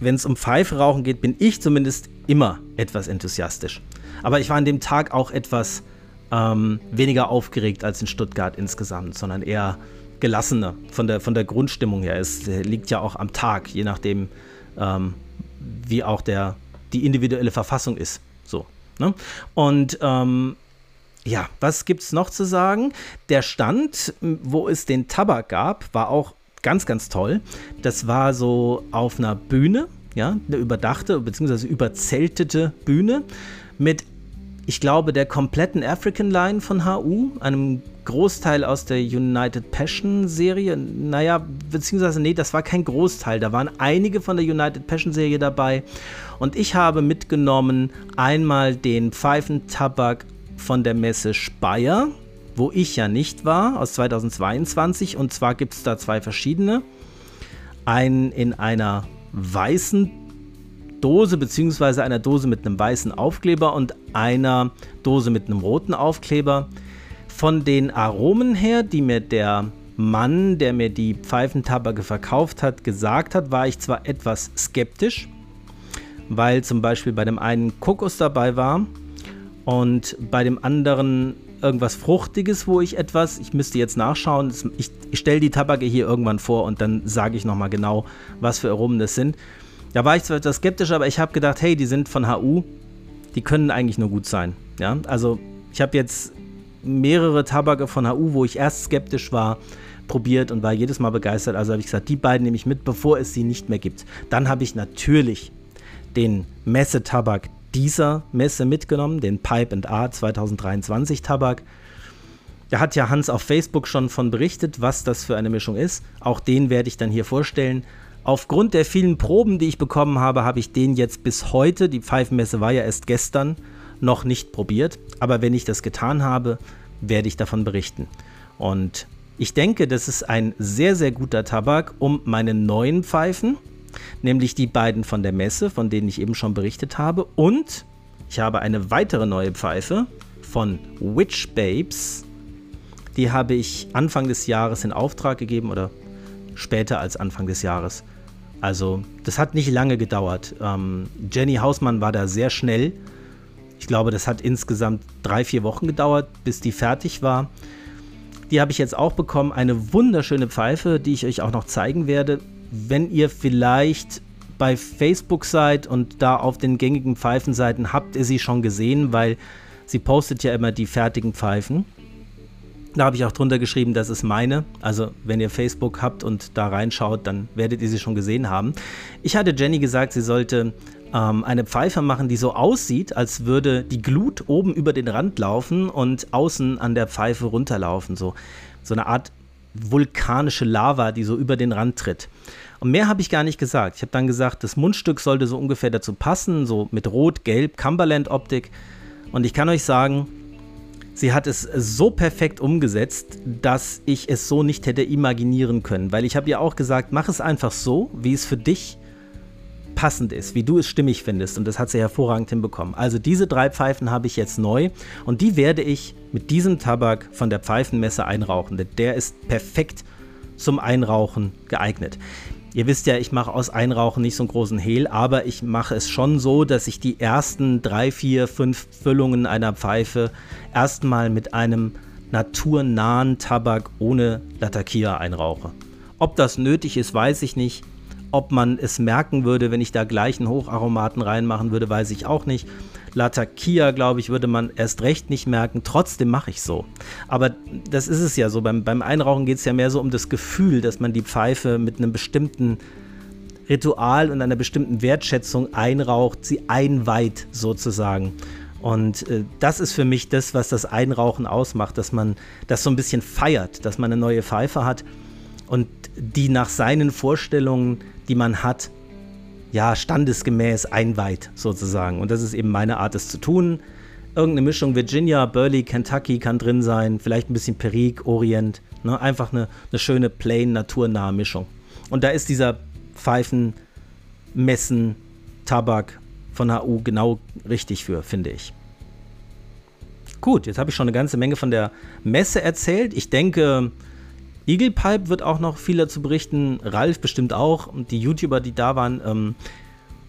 wenn es um Pfeife geht, bin ich zumindest immer etwas enthusiastisch. Aber ich war an dem Tag auch etwas ähm, weniger aufgeregt als in Stuttgart insgesamt, sondern eher gelassener von der, von der Grundstimmung her. Es liegt ja auch am Tag, je nachdem, ähm, wie auch der, die individuelle Verfassung ist. So. Ne? Und ähm, ja, was gibt es noch zu sagen? Der Stand, wo es den Tabak gab, war auch ganz, ganz toll. Das war so auf einer Bühne, ja, eine überdachte bzw. überzeltete Bühne mit, ich glaube, der kompletten African Line von HU, einem Großteil aus der United Passion Serie. Naja, beziehungsweise, nee, das war kein Großteil. Da waren einige von der United Passion Serie dabei. Und ich habe mitgenommen einmal den Pfeifentabak von der Messe Speyer, wo ich ja nicht war, aus 2022. Und zwar gibt es da zwei verschiedene. Einen in einer weißen Dose, beziehungsweise einer Dose mit einem weißen Aufkleber und einer Dose mit einem roten Aufkleber. Von den Aromen her, die mir der Mann, der mir die Pfeifentabake verkauft hat, gesagt hat, war ich zwar etwas skeptisch, weil zum Beispiel bei dem einen Kokos dabei war und bei dem anderen irgendwas Fruchtiges, wo ich etwas, ich müsste jetzt nachschauen, ich, ich stelle die Tabake hier irgendwann vor und dann sage ich nochmal genau, was für Aromen das sind. Da war ich zwar etwas skeptisch, aber ich habe gedacht, hey, die sind von HU, die können eigentlich nur gut sein. Ja, also ich habe jetzt mehrere Tabake von HU, wo ich erst skeptisch war, probiert und war jedes Mal begeistert. Also habe ich gesagt, die beiden nehme ich mit, bevor es sie nicht mehr gibt. Dann habe ich natürlich den Messetabak dieser Messe mitgenommen, den Pipe and Art 2023 Tabak. Da hat ja Hans auf Facebook schon von berichtet, was das für eine Mischung ist. Auch den werde ich dann hier vorstellen. Aufgrund der vielen Proben, die ich bekommen habe, habe ich den jetzt bis heute, die Pfeifenmesse war ja erst gestern, noch nicht probiert. Aber wenn ich das getan habe, werde ich davon berichten. Und ich denke, das ist ein sehr, sehr guter Tabak, um meine neuen Pfeifen, nämlich die beiden von der Messe, von denen ich eben schon berichtet habe. Und ich habe eine weitere neue Pfeife von Witch Babes. Die habe ich Anfang des Jahres in Auftrag gegeben oder später als Anfang des Jahres. Also, das hat nicht lange gedauert. Ähm, Jenny Hausmann war da sehr schnell. Ich glaube, das hat insgesamt drei, vier Wochen gedauert, bis die fertig war. Die habe ich jetzt auch bekommen. Eine wunderschöne Pfeife, die ich euch auch noch zeigen werde wenn ihr vielleicht bei Facebook seid und da auf den gängigen Pfeifenseiten habt ihr sie schon gesehen, weil sie postet ja immer die fertigen Pfeifen. Da habe ich auch drunter geschrieben, das ist meine. Also wenn ihr Facebook habt und da reinschaut, dann werdet ihr sie schon gesehen haben. Ich hatte Jenny gesagt, sie sollte ähm, eine Pfeife machen, die so aussieht, als würde die Glut oben über den Rand laufen und außen an der Pfeife runterlaufen. So, so eine Art vulkanische Lava, die so über den Rand tritt. Und mehr habe ich gar nicht gesagt. Ich habe dann gesagt, das Mundstück sollte so ungefähr dazu passen, so mit Rot, Gelb, Cumberland-Optik. Und ich kann euch sagen, sie hat es so perfekt umgesetzt, dass ich es so nicht hätte imaginieren können. Weil ich habe ihr auch gesagt, mach es einfach so, wie es für dich passend ist, wie du es stimmig findest. Und das hat sie hervorragend hinbekommen. Also diese drei Pfeifen habe ich jetzt neu und die werde ich mit diesem Tabak von der Pfeifenmesse einrauchen. Der ist perfekt zum Einrauchen geeignet. Ihr wisst ja, ich mache aus Einrauchen nicht so einen großen Hehl, aber ich mache es schon so, dass ich die ersten drei, vier, fünf Füllungen einer Pfeife erstmal mit einem naturnahen Tabak ohne Latakia einrauche. Ob das nötig ist, weiß ich nicht. Ob man es merken würde, wenn ich da gleich einen Hocharomaten reinmachen würde, weiß ich auch nicht. Latakia, glaube ich, würde man erst recht nicht merken. Trotzdem mache ich so. Aber das ist es ja so. Beim, beim Einrauchen geht es ja mehr so um das Gefühl, dass man die Pfeife mit einem bestimmten Ritual und einer bestimmten Wertschätzung einraucht, sie einweiht sozusagen. Und äh, das ist für mich das, was das Einrauchen ausmacht, dass man das so ein bisschen feiert, dass man eine neue Pfeife hat und die nach seinen Vorstellungen, die man hat, ja, standesgemäß einweiht, sozusagen. Und das ist eben meine Art, es zu tun. Irgendeine Mischung Virginia, Burley, Kentucky kann drin sein, vielleicht ein bisschen Perique, Orient. Ne? Einfach eine, eine schöne, plain, naturnahe Mischung. Und da ist dieser Pfeifen, Messen, Tabak von HU genau richtig für, finde ich. Gut, jetzt habe ich schon eine ganze Menge von der Messe erzählt. Ich denke, Eagle Pipe wird auch noch viel dazu berichten, Ralf bestimmt auch und die YouTuber, die da waren, ähm,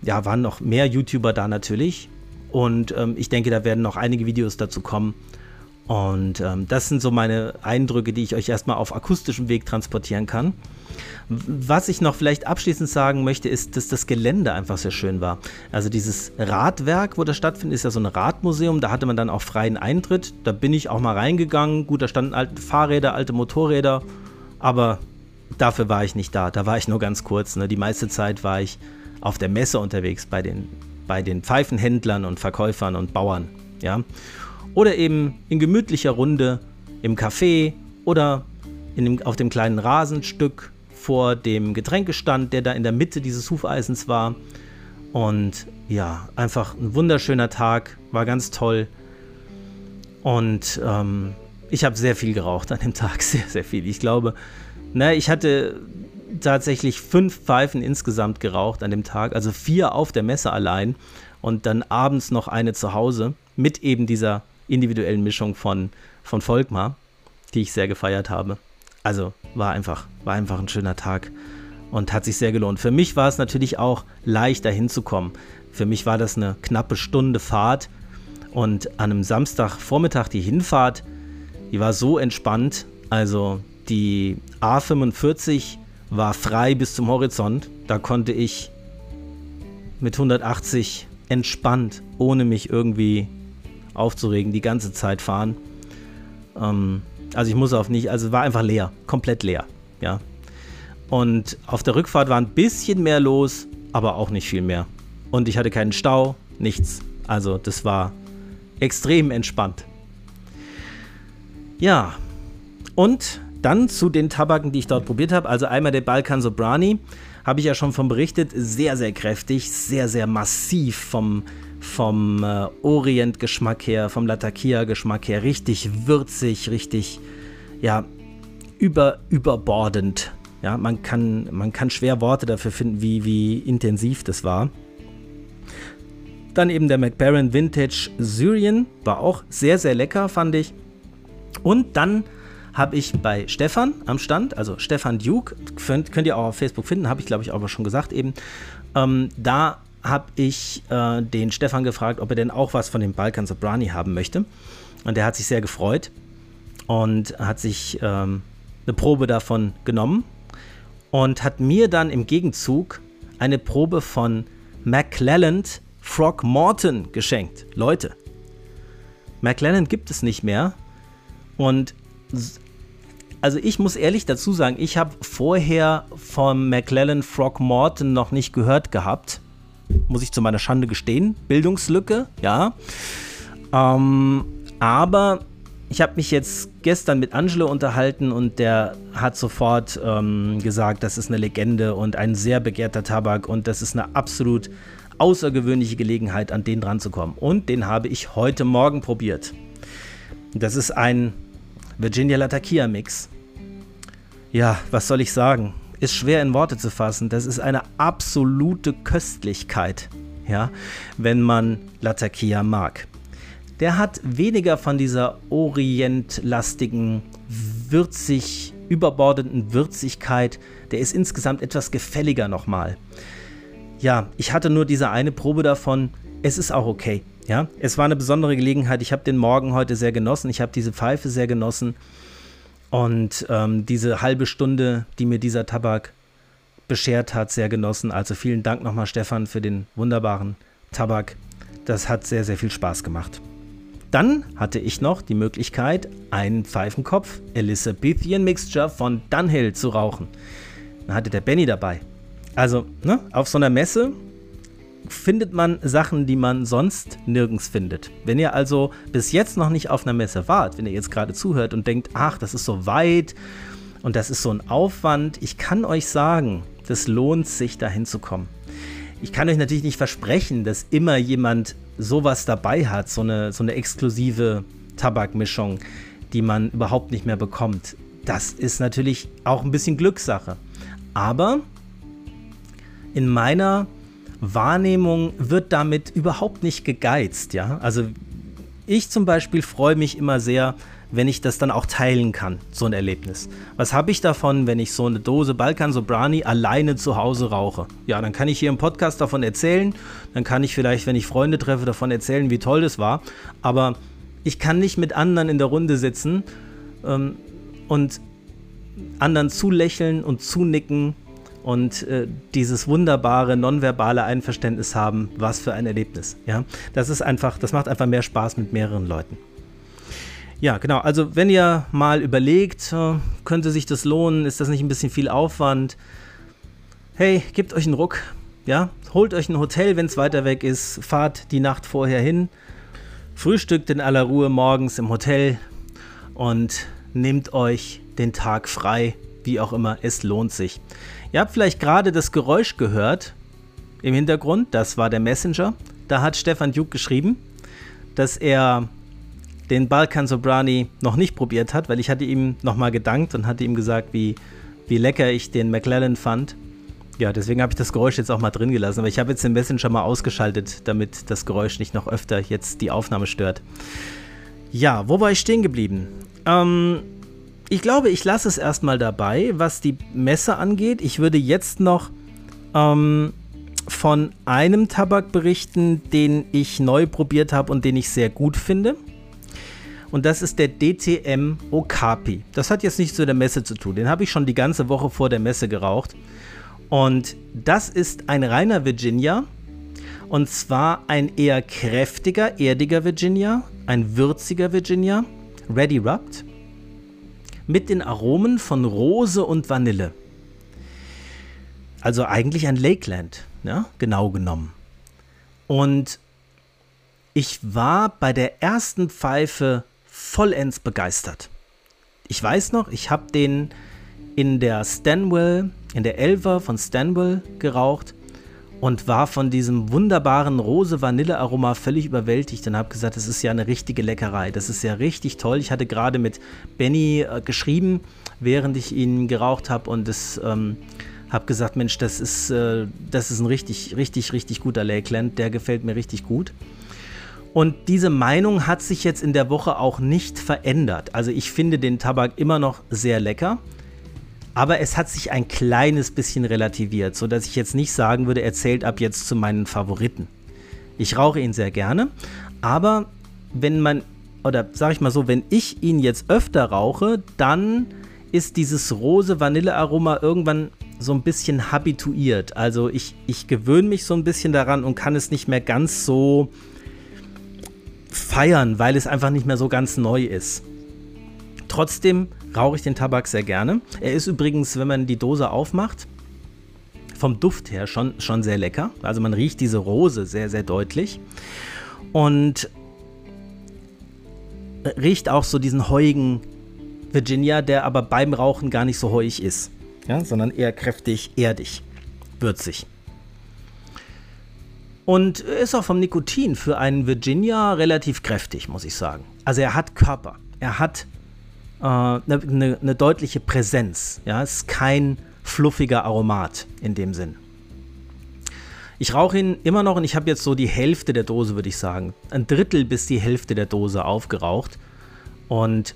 ja, waren noch mehr YouTuber da natürlich. Und ähm, ich denke, da werden noch einige Videos dazu kommen. Und ähm, das sind so meine Eindrücke, die ich euch erstmal auf akustischem Weg transportieren kann. Was ich noch vielleicht abschließend sagen möchte, ist, dass das Gelände einfach sehr schön war. Also dieses Radwerk, wo das stattfindet, ist ja so ein Radmuseum. Da hatte man dann auch freien Eintritt. Da bin ich auch mal reingegangen. Gut, da standen alte Fahrräder, alte Motorräder aber dafür war ich nicht da. Da war ich nur ganz kurz. Ne? Die meiste Zeit war ich auf der Messe unterwegs bei den, bei den Pfeifenhändlern und Verkäufern und Bauern. Ja? Oder eben in gemütlicher Runde im Café oder dem, auf dem kleinen Rasenstück vor dem Getränkestand, der da in der Mitte dieses Hufeisens war. Und ja, einfach ein wunderschöner Tag, war ganz toll. Und ähm, ich habe sehr viel geraucht an dem Tag, sehr, sehr viel. Ich glaube, na, ich hatte tatsächlich fünf Pfeifen insgesamt geraucht an dem Tag, also vier auf der Messe allein und dann abends noch eine zu Hause mit eben dieser individuellen Mischung von, von Volkmar, die ich sehr gefeiert habe. Also war einfach, war einfach ein schöner Tag und hat sich sehr gelohnt. Für mich war es natürlich auch leicht dahin zu kommen. Für mich war das eine knappe Stunde Fahrt und an einem Samstagvormittag die Hinfahrt die war so entspannt. Also die A45 war frei bis zum Horizont. Da konnte ich mit 180 entspannt, ohne mich irgendwie aufzuregen, die ganze Zeit fahren. Ähm, also ich muss auf nicht, also war einfach leer, komplett leer, ja. Und auf der Rückfahrt war ein bisschen mehr los, aber auch nicht viel mehr. Und ich hatte keinen Stau, nichts. Also das war extrem entspannt. Ja, und dann zu den Tabaken, die ich dort probiert habe. Also einmal der Balkan Sobrani, habe ich ja schon von berichtet. Sehr, sehr kräftig, sehr, sehr massiv vom, vom äh, Orient-Geschmack her, vom Latakia-Geschmack her. Richtig würzig, richtig, ja, über, überbordend. Ja, man kann, man kann schwer Worte dafür finden, wie, wie intensiv das war. Dann eben der McBaron Vintage Syrien, war auch sehr, sehr lecker, fand ich. Und dann habe ich bei Stefan am Stand, also Stefan Duke, könnt, könnt ihr auch auf Facebook finden, habe ich glaube ich auch schon gesagt eben. Ähm, da habe ich äh, den Stefan gefragt, ob er denn auch was von dem Balkan Sobrani haben möchte. Und der hat sich sehr gefreut und hat sich ähm, eine Probe davon genommen und hat mir dann im Gegenzug eine Probe von McClelland Frog Morton geschenkt. Leute, McClelland gibt es nicht mehr. Und also ich muss ehrlich dazu sagen, ich habe vorher von McClellan Frog Morton noch nicht gehört gehabt. Muss ich zu meiner Schande gestehen. Bildungslücke, ja. Ähm, aber ich habe mich jetzt gestern mit Angelo unterhalten und der hat sofort ähm, gesagt, das ist eine Legende und ein sehr begehrter Tabak und das ist eine absolut außergewöhnliche Gelegenheit, an den dran zu kommen. Und den habe ich heute Morgen probiert. Das ist ein Virginia Latakia Mix. Ja, was soll ich sagen? Ist schwer in Worte zu fassen. Das ist eine absolute Köstlichkeit, ja, wenn man Latakia mag. Der hat weniger von dieser orientlastigen, würzig, überbordenden Würzigkeit. Der ist insgesamt etwas gefälliger nochmal. Ja, ich hatte nur diese eine Probe davon. Es ist auch okay. Ja, es war eine besondere Gelegenheit. Ich habe den Morgen heute sehr genossen. Ich habe diese Pfeife sehr genossen. Und ähm, diese halbe Stunde, die mir dieser Tabak beschert hat, sehr genossen. Also vielen Dank nochmal, Stefan, für den wunderbaren Tabak. Das hat sehr, sehr viel Spaß gemacht. Dann hatte ich noch die Möglichkeit, einen Pfeifenkopf Elizabethan Mixture von Dunhill zu rauchen. Da hatte der Benny dabei. Also, ne, auf so einer Messe findet man Sachen, die man sonst nirgends findet. Wenn ihr also bis jetzt noch nicht auf einer Messe wart, wenn ihr jetzt gerade zuhört und denkt, ach, das ist so weit und das ist so ein Aufwand, ich kann euch sagen, das lohnt sich, dahin zu kommen. Ich kann euch natürlich nicht versprechen, dass immer jemand sowas dabei hat, so eine, so eine exklusive Tabakmischung, die man überhaupt nicht mehr bekommt. Das ist natürlich auch ein bisschen Glückssache. Aber in meiner Wahrnehmung wird damit überhaupt nicht gegeizt, ja. Also ich zum Beispiel freue mich immer sehr, wenn ich das dann auch teilen kann, so ein Erlebnis. Was habe ich davon, wenn ich so eine Dose Balkan Sobrani alleine zu Hause rauche? Ja, dann kann ich hier im Podcast davon erzählen, dann kann ich vielleicht, wenn ich Freunde treffe, davon erzählen, wie toll das war, aber ich kann nicht mit anderen in der Runde sitzen ähm, und anderen zulächeln und zunicken und äh, dieses wunderbare nonverbale Einverständnis haben, was für ein Erlebnis. Ja, das ist einfach, das macht einfach mehr Spaß mit mehreren Leuten. Ja, genau. Also wenn ihr mal überlegt, äh, könnte sich das lohnen, ist das nicht ein bisschen viel Aufwand? Hey, gebt euch einen Ruck, ja, holt euch ein Hotel, wenn es weiter weg ist, fahrt die Nacht vorher hin, frühstückt in aller Ruhe morgens im Hotel und nehmt euch den Tag frei, wie auch immer, es lohnt sich. Ihr habt vielleicht gerade das Geräusch gehört im Hintergrund, das war der Messenger. Da hat Stefan Duke geschrieben, dass er den Balkan Sobrani noch nicht probiert hat, weil ich hatte ihm nochmal gedankt und hatte ihm gesagt, wie, wie lecker ich den McLaren fand. Ja, deswegen habe ich das Geräusch jetzt auch mal drin gelassen. Aber ich habe jetzt den Messenger mal ausgeschaltet, damit das Geräusch nicht noch öfter jetzt die Aufnahme stört. Ja, wo war ich stehen geblieben? Ähm, ich glaube, ich lasse es erstmal dabei, was die Messe angeht. Ich würde jetzt noch ähm, von einem Tabak berichten, den ich neu probiert habe und den ich sehr gut finde. Und das ist der DTM Okapi. Das hat jetzt nichts mit der Messe zu tun. Den habe ich schon die ganze Woche vor der Messe geraucht. Und das ist ein reiner Virginia. Und zwar ein eher kräftiger, erdiger Virginia. Ein würziger Virginia. Ready Rubbed mit den Aromen von Rose und Vanille. Also eigentlich ein Lakeland, ja, genau genommen. Und ich war bei der ersten Pfeife vollends begeistert. Ich weiß noch, ich habe den in der Stanwell, in der Elver von Stanwell geraucht und war von diesem wunderbaren Rose-Vanille-Aroma völlig überwältigt und habe gesagt, das ist ja eine richtige Leckerei. Das ist ja richtig toll. Ich hatte gerade mit Benny äh, geschrieben, während ich ihn geraucht habe und es ähm, habe gesagt, Mensch, das ist, äh, das ist ein richtig, richtig, richtig guter Lakeland. Der gefällt mir richtig gut. Und diese Meinung hat sich jetzt in der Woche auch nicht verändert. Also ich finde den Tabak immer noch sehr lecker. Aber es hat sich ein kleines bisschen relativiert, sodass ich jetzt nicht sagen würde, er zählt ab jetzt zu meinen Favoriten. Ich rauche ihn sehr gerne, aber wenn man, oder sag ich mal so, wenn ich ihn jetzt öfter rauche, dann ist dieses rose Vanillearoma irgendwann so ein bisschen habituiert. Also ich, ich gewöhne mich so ein bisschen daran und kann es nicht mehr ganz so feiern, weil es einfach nicht mehr so ganz neu ist. Trotzdem rauche ich den Tabak sehr gerne. Er ist übrigens, wenn man die Dose aufmacht, vom Duft her schon, schon sehr lecker. Also man riecht diese Rose sehr, sehr deutlich. Und riecht auch so diesen heuigen Virginia, der aber beim Rauchen gar nicht so heuig ist, ja, sondern eher kräftig, erdig, würzig. Und ist auch vom Nikotin für einen Virginia relativ kräftig, muss ich sagen. Also er hat Körper, er hat eine äh, ne, ne, ne deutliche Präsenz. Ja, es ist kein fluffiger Aromat in dem Sinn. Ich rauche ihn immer noch und ich habe jetzt so die Hälfte der Dose, würde ich sagen. Ein Drittel bis die Hälfte der Dose aufgeraucht. Und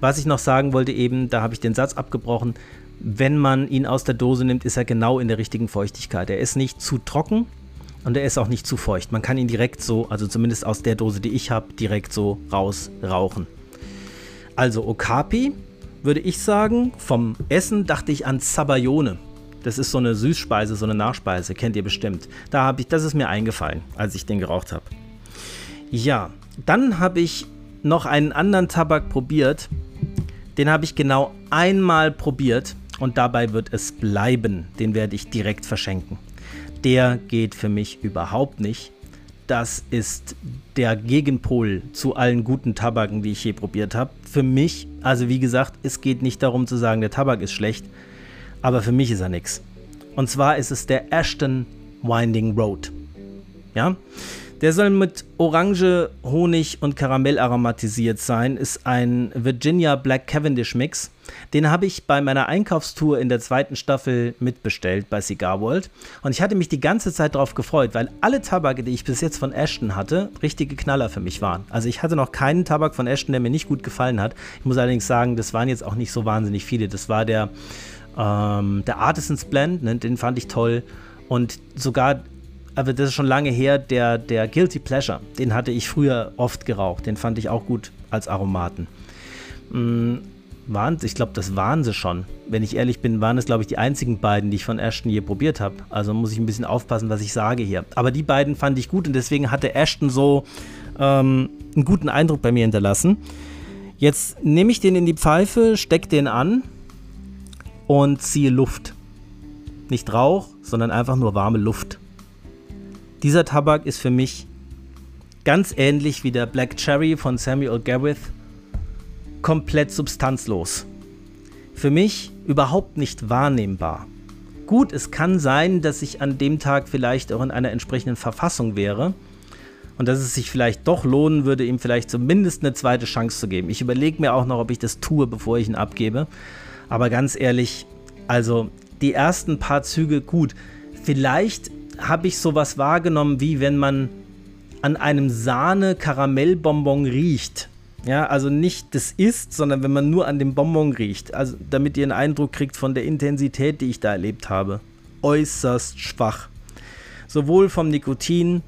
was ich noch sagen wollte eben, da habe ich den Satz abgebrochen, wenn man ihn aus der Dose nimmt, ist er genau in der richtigen Feuchtigkeit. Er ist nicht zu trocken und er ist auch nicht zu feucht. Man kann ihn direkt so, also zumindest aus der Dose, die ich habe, direkt so raus rauchen. Also Okapi würde ich sagen, vom Essen dachte ich an Zabayone. Das ist so eine Süßspeise, so eine Nachspeise, kennt ihr bestimmt. Da habe ich, das ist mir eingefallen, als ich den geraucht habe. Ja, dann habe ich noch einen anderen Tabak probiert. Den habe ich genau einmal probiert und dabei wird es bleiben. Den werde ich direkt verschenken. Der geht für mich überhaupt nicht. Das ist der Gegenpol zu allen guten Tabaken, die ich je probiert habe. Für mich, also wie gesagt, es geht nicht darum zu sagen, der Tabak ist schlecht, aber für mich ist er nichts. Und zwar ist es der Ashton Winding Road. Ja, der soll mit Orange, Honig und Karamell aromatisiert sein, ist ein Virginia Black Cavendish Mix. Den habe ich bei meiner Einkaufstour in der zweiten Staffel mitbestellt bei Cigar World. Und ich hatte mich die ganze Zeit darauf gefreut, weil alle Tabake, die ich bis jetzt von Ashton hatte, richtige Knaller für mich waren. Also ich hatte noch keinen Tabak von Ashton, der mir nicht gut gefallen hat. Ich muss allerdings sagen, das waren jetzt auch nicht so wahnsinnig viele. Das war der, ähm, der Artisans Blend, ne, den fand ich toll. Und sogar aber das ist schon lange her, der, der Guilty Pleasure, den hatte ich früher oft geraucht. Den fand ich auch gut als Aromaten. Mhm, waren, ich glaube, das waren sie schon. Wenn ich ehrlich bin, waren es, glaube ich, die einzigen beiden, die ich von Ashton je probiert habe. Also muss ich ein bisschen aufpassen, was ich sage hier. Aber die beiden fand ich gut und deswegen hatte Ashton so ähm, einen guten Eindruck bei mir hinterlassen. Jetzt nehme ich den in die Pfeife, stecke den an und ziehe Luft. Nicht Rauch, sondern einfach nur warme Luft. Dieser Tabak ist für mich ganz ähnlich wie der Black Cherry von Samuel Gareth komplett substanzlos. Für mich überhaupt nicht wahrnehmbar. Gut, es kann sein, dass ich an dem Tag vielleicht auch in einer entsprechenden Verfassung wäre und dass es sich vielleicht doch lohnen würde, ihm vielleicht zumindest eine zweite Chance zu geben. Ich überlege mir auch noch, ob ich das tue, bevor ich ihn abgebe. Aber ganz ehrlich, also die ersten paar Züge, gut, vielleicht habe ich sowas wahrgenommen, wie wenn man an einem Sahne-Karamellbonbon riecht. Ja, also nicht das isst, sondern wenn man nur an dem Bonbon riecht. Also damit ihr einen Eindruck kriegt von der Intensität, die ich da erlebt habe. Äußerst schwach. Sowohl vom Nikotin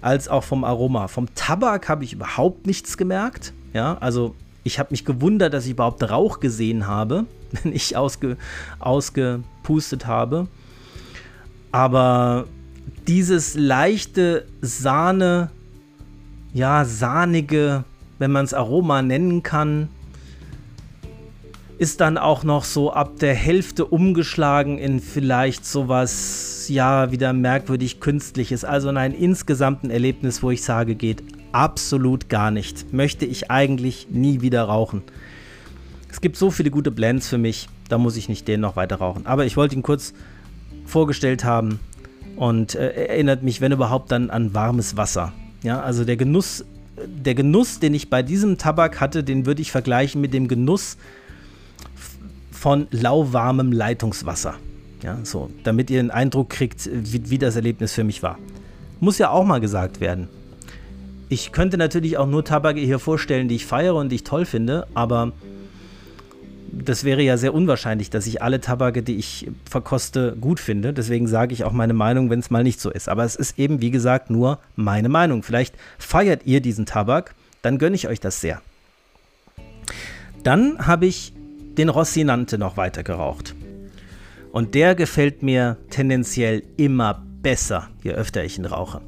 als auch vom Aroma. Vom Tabak habe ich überhaupt nichts gemerkt. Ja, also ich habe mich gewundert, dass ich überhaupt Rauch gesehen habe, wenn ich ausge, ausgepustet habe. Aber dieses leichte Sahne, ja, sahnige, wenn man es Aroma nennen kann, ist dann auch noch so ab der Hälfte umgeschlagen in vielleicht sowas, ja, wieder merkwürdig künstliches. Also in ein insgesamten Erlebnis, wo ich sage, geht absolut gar nicht. Möchte ich eigentlich nie wieder rauchen. Es gibt so viele gute Blends für mich, da muss ich nicht den noch weiter rauchen. Aber ich wollte ihn kurz vorgestellt haben und äh, erinnert mich, wenn überhaupt, dann an warmes Wasser. Ja, also der Genuss, der Genuss, den ich bei diesem Tabak hatte, den würde ich vergleichen mit dem Genuss von lauwarmem Leitungswasser. Ja, so, damit ihr einen Eindruck kriegt, wie, wie das Erlebnis für mich war. Muss ja auch mal gesagt werden. Ich könnte natürlich auch nur Tabake hier vorstellen, die ich feiere und die ich toll finde, aber das wäre ja sehr unwahrscheinlich, dass ich alle Tabake, die ich verkoste, gut finde. Deswegen sage ich auch meine Meinung, wenn es mal nicht so ist. Aber es ist eben, wie gesagt, nur meine Meinung. Vielleicht feiert ihr diesen Tabak, dann gönne ich euch das sehr. Dann habe ich den Rossinante noch weiter geraucht. Und der gefällt mir tendenziell immer besser, je öfter ich ihn rauche.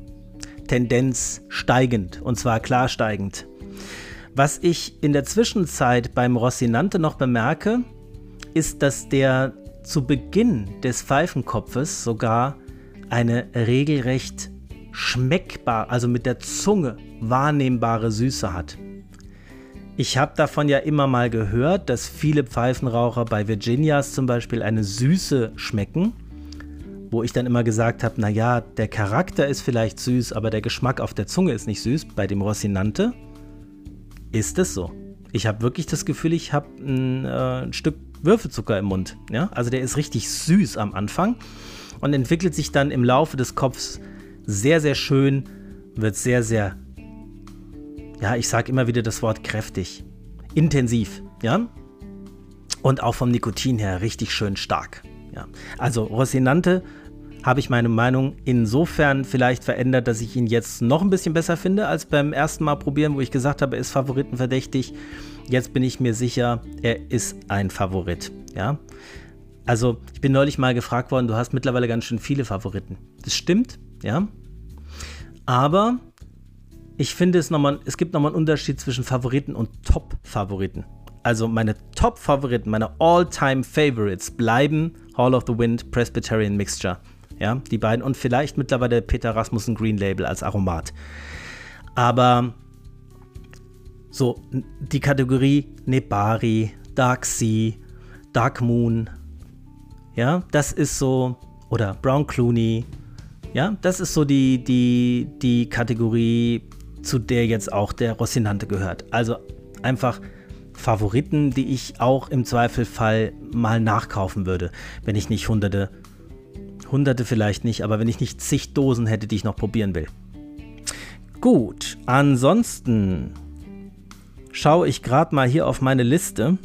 Tendenz steigend, und zwar klar steigend. Was ich in der Zwischenzeit beim Rossinante noch bemerke, ist, dass der zu Beginn des Pfeifenkopfes sogar eine regelrecht schmeckbar, also mit der Zunge wahrnehmbare Süße hat. Ich habe davon ja immer mal gehört, dass viele Pfeifenraucher bei Virginias zum Beispiel eine Süße schmecken, wo ich dann immer gesagt habe, naja, der Charakter ist vielleicht süß, aber der Geschmack auf der Zunge ist nicht süß bei dem Rossinante ist es so. Ich habe wirklich das Gefühl, ich habe ein, äh, ein Stück Würfelzucker im Mund. Ja? Also der ist richtig süß am Anfang und entwickelt sich dann im Laufe des Kopfs sehr, sehr schön, wird sehr, sehr, ja, ich sage immer wieder das Wort kräftig, intensiv, ja. Und auch vom Nikotin her richtig schön stark. Ja. Also Rosinante habe ich meine Meinung insofern vielleicht verändert, dass ich ihn jetzt noch ein bisschen besser finde als beim ersten Mal probieren, wo ich gesagt habe, er ist favoritenverdächtig. Jetzt bin ich mir sicher, er ist ein Favorit. Ja. Also, ich bin neulich mal gefragt worden, du hast mittlerweile ganz schön viele Favoriten. Das stimmt, ja. Aber ich finde es nochmal, es gibt nochmal einen Unterschied zwischen Favoriten und Top-Favoriten. Also meine Top-Favoriten, meine All-Time-Favorites bleiben Hall of the Wind, Presbyterian Mixture. Ja, die beiden und vielleicht mittlerweile Peter Rasmussen Green Label als Aromat. Aber so die Kategorie Nebari, Dark Sea, Dark Moon, ja, das ist so, oder Brown Clooney, ja, das ist so die, die, die Kategorie, zu der jetzt auch der Rossinante gehört. Also einfach Favoriten, die ich auch im Zweifelfall mal nachkaufen würde, wenn ich nicht hunderte, hunderte vielleicht nicht, aber wenn ich nicht zig Dosen hätte, die ich noch probieren will. Gut, ansonsten schaue ich gerade mal hier auf meine Liste.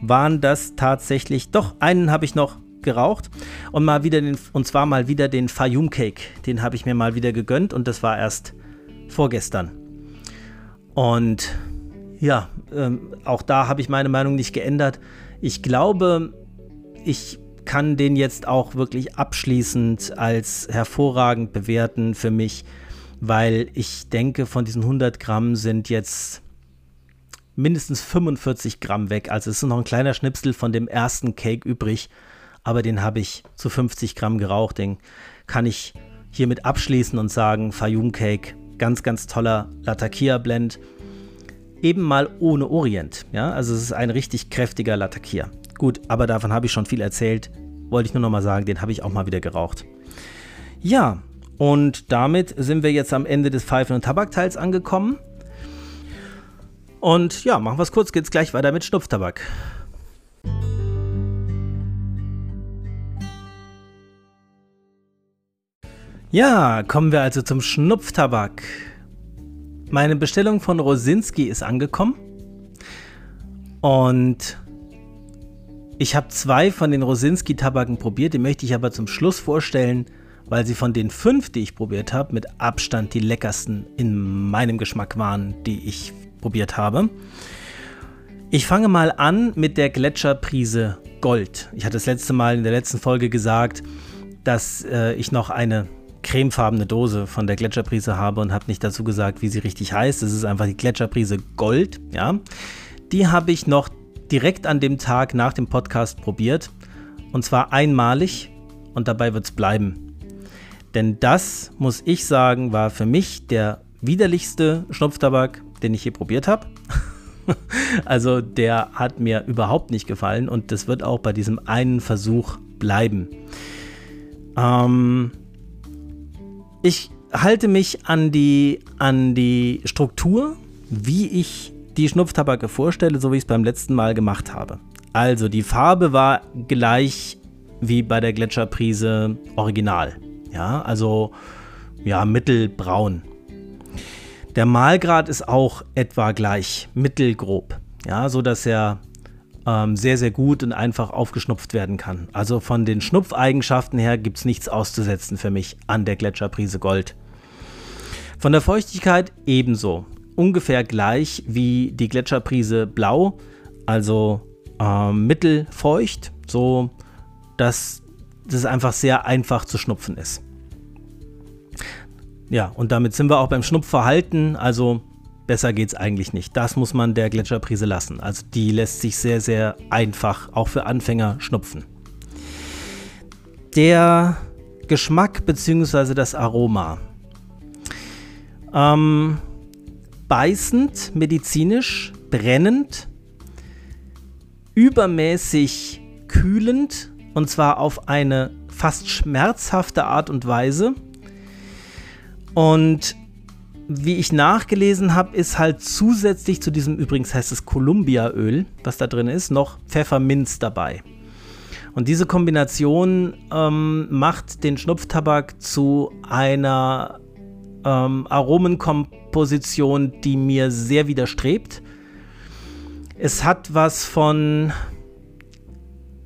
Waren das tatsächlich, doch, einen habe ich noch geraucht und mal wieder den, und zwar mal wieder den Fayum Cake. Den habe ich mir mal wieder gegönnt und das war erst vorgestern. Und ja, ähm, auch da habe ich meine Meinung nicht geändert. Ich glaube, ich kann den jetzt auch wirklich abschließend als hervorragend bewerten für mich, weil ich denke, von diesen 100 Gramm sind jetzt mindestens 45 Gramm weg. Also es ist noch ein kleiner Schnipsel von dem ersten Cake übrig, aber den habe ich zu 50 Gramm geraucht. Den kann ich hiermit abschließen und sagen, Fayum Cake, ganz, ganz toller Latakia Blend eben mal ohne Orient. Ja, also es ist ein richtig kräftiger Latakia. Gut, aber davon habe ich schon viel erzählt. Wollte ich nur noch mal sagen, den habe ich auch mal wieder geraucht. Ja, und damit sind wir jetzt am Ende des Pfeifen- und Tabakteils angekommen. Und ja, machen wir es kurz, geht's gleich weiter mit Schnupftabak. Ja, kommen wir also zum Schnupftabak. Meine Bestellung von Rosinski ist angekommen. Und ich habe zwei von den Rosinski-Tabaken probiert. Die möchte ich aber zum Schluss vorstellen, weil sie von den fünf, die ich probiert habe, mit Abstand die leckersten in meinem Geschmack waren, die ich probiert habe. Ich fange mal an mit der Gletscherprise Gold. Ich hatte das letzte Mal in der letzten Folge gesagt, dass äh, ich noch eine cremefarbene Dose von der Gletscherprise habe und habe nicht dazu gesagt, wie sie richtig heißt. Es ist einfach die Gletscherprise Gold, ja. Die habe ich noch direkt an dem Tag nach dem Podcast probiert. Und zwar einmalig und dabei wird es bleiben. Denn das, muss ich sagen, war für mich der widerlichste Schnupftabak, den ich je probiert habe. also der hat mir überhaupt nicht gefallen und das wird auch bei diesem einen Versuch bleiben. Ähm, ich halte mich an die, an die Struktur, wie ich die Schnupftabake vorstelle, so wie ich es beim letzten Mal gemacht habe. Also die Farbe war gleich wie bei der Gletscherprise Original. Ja, also ja, mittelbraun. Der Malgrad ist auch etwa gleich, mittelgrob. Ja, so dass er ähm, sehr, sehr gut und einfach aufgeschnupft werden kann. Also von den Schnupfeigenschaften her gibt es nichts auszusetzen für mich an der Gletscherprise Gold. Von der Feuchtigkeit ebenso. Ungefähr gleich wie die Gletscherprise Blau, also ähm, mittelfeucht, so dass das einfach sehr einfach zu schnupfen ist. Ja, und damit sind wir auch beim Schnupfverhalten. Also Besser geht's eigentlich nicht. Das muss man der Gletscherprise lassen. Also die lässt sich sehr, sehr einfach auch für Anfänger schnupfen. Der Geschmack bzw. das Aroma. Ähm, beißend, medizinisch, brennend, übermäßig kühlend und zwar auf eine fast schmerzhafte Art und Weise. Und wie ich nachgelesen habe, ist halt zusätzlich zu diesem, übrigens heißt es Columbiaöl, was da drin ist, noch Pfefferminz dabei. Und diese Kombination ähm, macht den Schnupftabak zu einer ähm, Aromenkomposition, die mir sehr widerstrebt. Es hat was von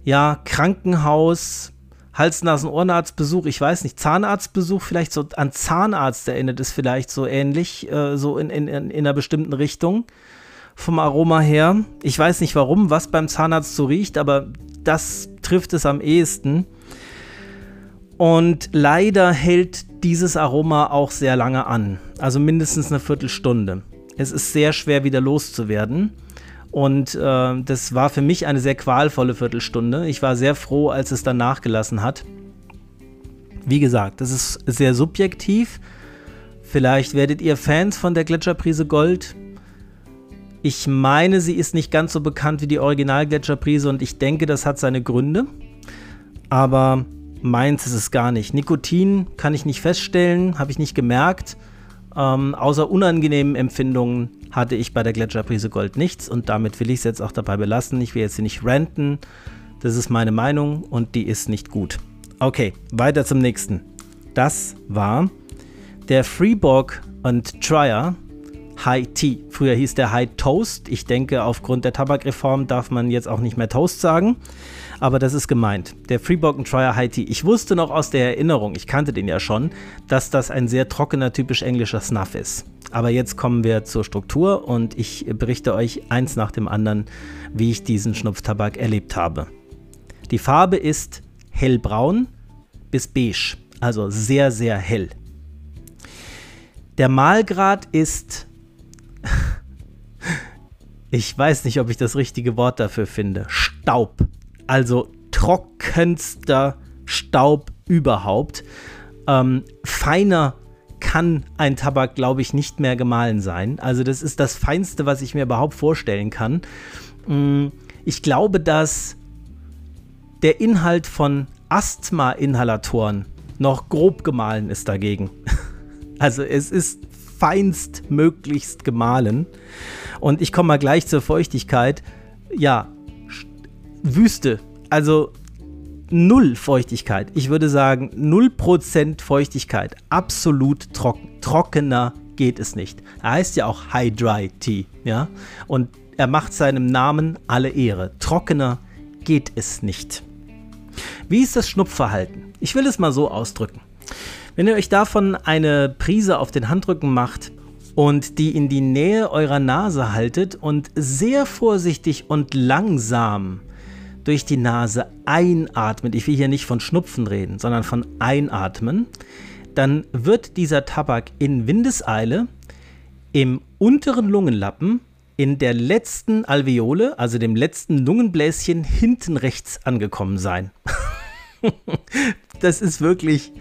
ja, Krankenhaus, Hals-, Nasen-, Ohrenarztbesuch, ich weiß nicht, Zahnarztbesuch, vielleicht so an Zahnarzt erinnert es vielleicht so ähnlich, äh, so in, in, in einer bestimmten Richtung vom Aroma her. Ich weiß nicht warum, was beim Zahnarzt so riecht, aber das trifft es am ehesten. Und leider hält dieses Aroma auch sehr lange an, also mindestens eine Viertelstunde. Es ist sehr schwer wieder loszuwerden. Und äh, das war für mich eine sehr qualvolle Viertelstunde. Ich war sehr froh, als es dann nachgelassen hat. Wie gesagt, das ist sehr subjektiv. Vielleicht werdet ihr Fans von der Gletscherprise Gold. Ich meine, sie ist nicht ganz so bekannt wie die Original-Gletscherprise und ich denke, das hat seine Gründe. Aber meins ist es gar nicht. Nikotin kann ich nicht feststellen, habe ich nicht gemerkt. Ähm, außer unangenehmen Empfindungen hatte ich bei der Gletscherprise Gold nichts und damit will ich es jetzt auch dabei belassen. Ich will jetzt hier nicht ranten. Das ist meine Meinung und die ist nicht gut. Okay, weiter zum nächsten. Das war der Freeborg und Trier High Tea. Früher hieß der High Toast. Ich denke, aufgrund der Tabakreform darf man jetzt auch nicht mehr Toast sagen. Aber das ist gemeint. Der Freeborg Trier High Tea. Ich wusste noch aus der Erinnerung, ich kannte den ja schon, dass das ein sehr trockener, typisch englischer Snuff ist. Aber jetzt kommen wir zur Struktur und ich berichte euch eins nach dem anderen, wie ich diesen Schnupftabak erlebt habe. Die Farbe ist hellbraun bis beige, also sehr, sehr hell. Der Mahlgrad ist, ich weiß nicht, ob ich das richtige Wort dafür finde, Staub. Also trockenster Staub überhaupt. Ähm, feiner kann ein Tabak, glaube ich, nicht mehr gemahlen sein. Also das ist das Feinste, was ich mir überhaupt vorstellen kann. Mm, ich glaube, dass der Inhalt von Asthma-Inhalatoren noch grob gemahlen ist dagegen. Also es ist feinst möglichst gemahlen. Und ich komme mal gleich zur Feuchtigkeit. Ja, Wüste. Also null Feuchtigkeit. Ich würde sagen 0% Feuchtigkeit. Absolut trocken. Trockener geht es nicht. Er heißt ja auch High Dry Tea, ja? Und er macht seinem Namen alle Ehre. Trockener geht es nicht. Wie ist das Schnupfverhalten? Ich will es mal so ausdrücken. Wenn ihr euch davon eine Prise auf den Handrücken macht und die in die Nähe eurer Nase haltet und sehr vorsichtig und langsam durch die Nase einatmet, ich will hier nicht von Schnupfen reden, sondern von einatmen, dann wird dieser Tabak in Windeseile im unteren Lungenlappen in der letzten Alveole, also dem letzten Lungenbläschen hinten rechts angekommen sein. das ist wirklich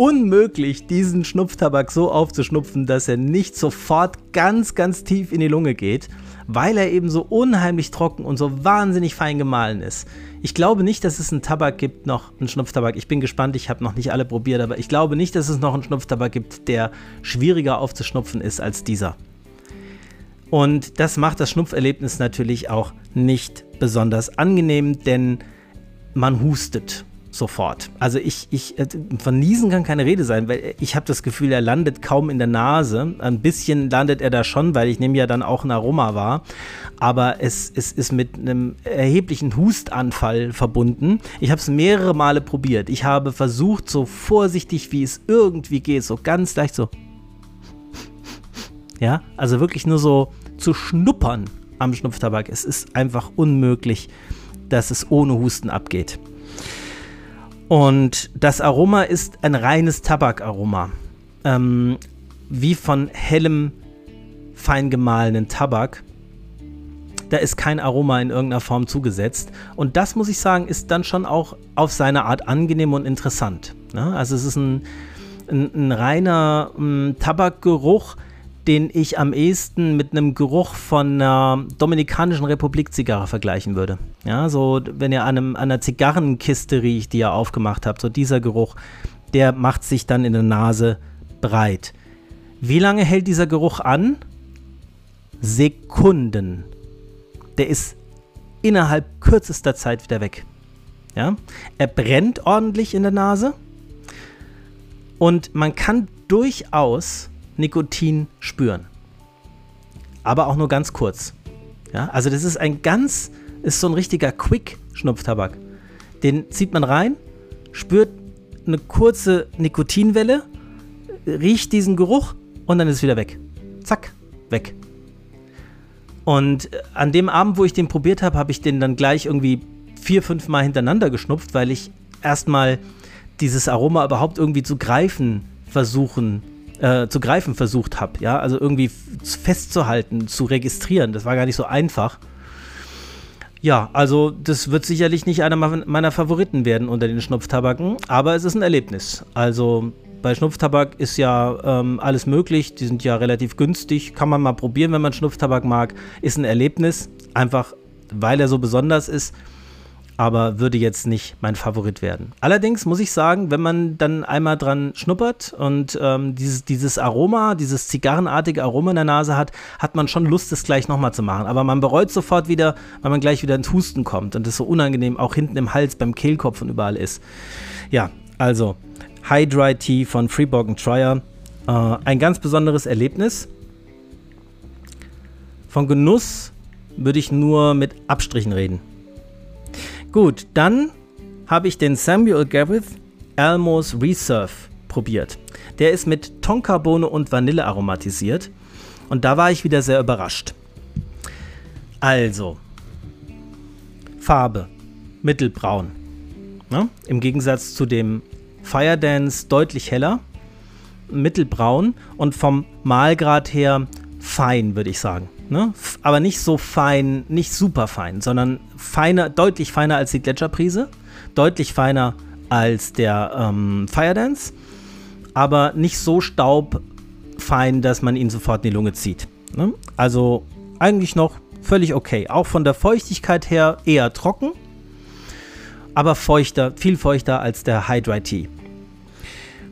unmöglich, diesen Schnupftabak so aufzuschnupfen, dass er nicht sofort ganz, ganz tief in die Lunge geht weil er eben so unheimlich trocken und so wahnsinnig fein gemahlen ist. Ich glaube nicht, dass es einen Tabak gibt, noch einen Schnupftabak. Ich bin gespannt, ich habe noch nicht alle probiert, aber ich glaube nicht, dass es noch einen Schnupftabak gibt, der schwieriger aufzuschnupfen ist als dieser. Und das macht das Schnupferlebnis natürlich auch nicht besonders angenehm, denn man hustet sofort. Also ich, ich, äh, von Niesen kann keine Rede sein, weil ich habe das Gefühl, er landet kaum in der Nase. Ein bisschen landet er da schon, weil ich nehme ja dann auch ein Aroma wahr. Aber es, es ist mit einem erheblichen Hustanfall verbunden. Ich habe es mehrere Male probiert. Ich habe versucht, so vorsichtig wie es irgendwie geht, so ganz leicht so. Ja, also wirklich nur so zu schnuppern am Schnupftabak. Es ist einfach unmöglich, dass es ohne Husten abgeht. Und das Aroma ist ein reines Tabakaroma. Ähm, wie von hellem, fein gemahlenen Tabak. Da ist kein Aroma in irgendeiner Form zugesetzt. Und das, muss ich sagen, ist dann schon auch auf seine Art angenehm und interessant. Ne? Also es ist ein, ein, ein reiner ein Tabakgeruch, den ich am ehesten mit einem Geruch von einer Dominikanischen Republik Zigarre vergleichen würde. Ja, so wenn ihr an, einem, an einer Zigarrenkiste riecht, die ihr aufgemacht habt, so dieser Geruch, der macht sich dann in der Nase breit. Wie lange hält dieser Geruch an? Sekunden. Der ist innerhalb kürzester Zeit wieder weg. Ja? Er brennt ordentlich in der Nase und man kann durchaus Nikotin spüren. Aber auch nur ganz kurz. Ja? Also das ist ein ganz, ist so ein richtiger Quick-Schnupftabak. Den zieht man rein, spürt eine kurze Nikotinwelle, riecht diesen Geruch und dann ist es wieder weg. Zack, weg. Und äh, an dem Abend, wo ich den probiert habe, habe ich den dann gleich irgendwie vier, fünf Mal hintereinander geschnupft, weil ich erstmal dieses Aroma überhaupt irgendwie zu greifen versuchen, äh, zu greifen versucht habe. Ja, also irgendwie festzuhalten, zu registrieren. Das war gar nicht so einfach. Ja, also das wird sicherlich nicht einer meiner Favoriten werden unter den Schnupftabaken, aber es ist ein Erlebnis. Also bei Schnupftabak ist ja ähm, alles möglich, die sind ja relativ günstig, kann man mal probieren, wenn man Schnupftabak mag. Ist ein Erlebnis, einfach weil er so besonders ist aber würde jetzt nicht mein Favorit werden. Allerdings muss ich sagen, wenn man dann einmal dran schnuppert und ähm, dieses, dieses Aroma, dieses zigarrenartige Aroma in der Nase hat, hat man schon Lust, das gleich nochmal zu machen. Aber man bereut sofort wieder, weil man gleich wieder ins Husten kommt und das so unangenehm auch hinten im Hals, beim Kehlkopf und überall ist. Ja, also High Dry Tea von Freeborg Trier. Äh, ein ganz besonderes Erlebnis. Von Genuss würde ich nur mit Abstrichen reden. Gut, dann habe ich den Samuel Gareth Almos Reserve probiert. Der ist mit Tonkabohne und Vanille aromatisiert und da war ich wieder sehr überrascht. Also, Farbe, mittelbraun. Ja, Im Gegensatz zu dem Fire Dance deutlich heller, mittelbraun und vom Malgrad her fein, würde ich sagen. Ne? Aber nicht so fein, nicht super fein, sondern feiner, deutlich feiner als die Gletscherprise, deutlich feiner als der ähm, Fire Dance, aber nicht so staubfein, dass man ihn sofort in die Lunge zieht. Ne? Also eigentlich noch völlig okay. Auch von der Feuchtigkeit her eher trocken, aber feuchter, viel feuchter als der Hydra Tea.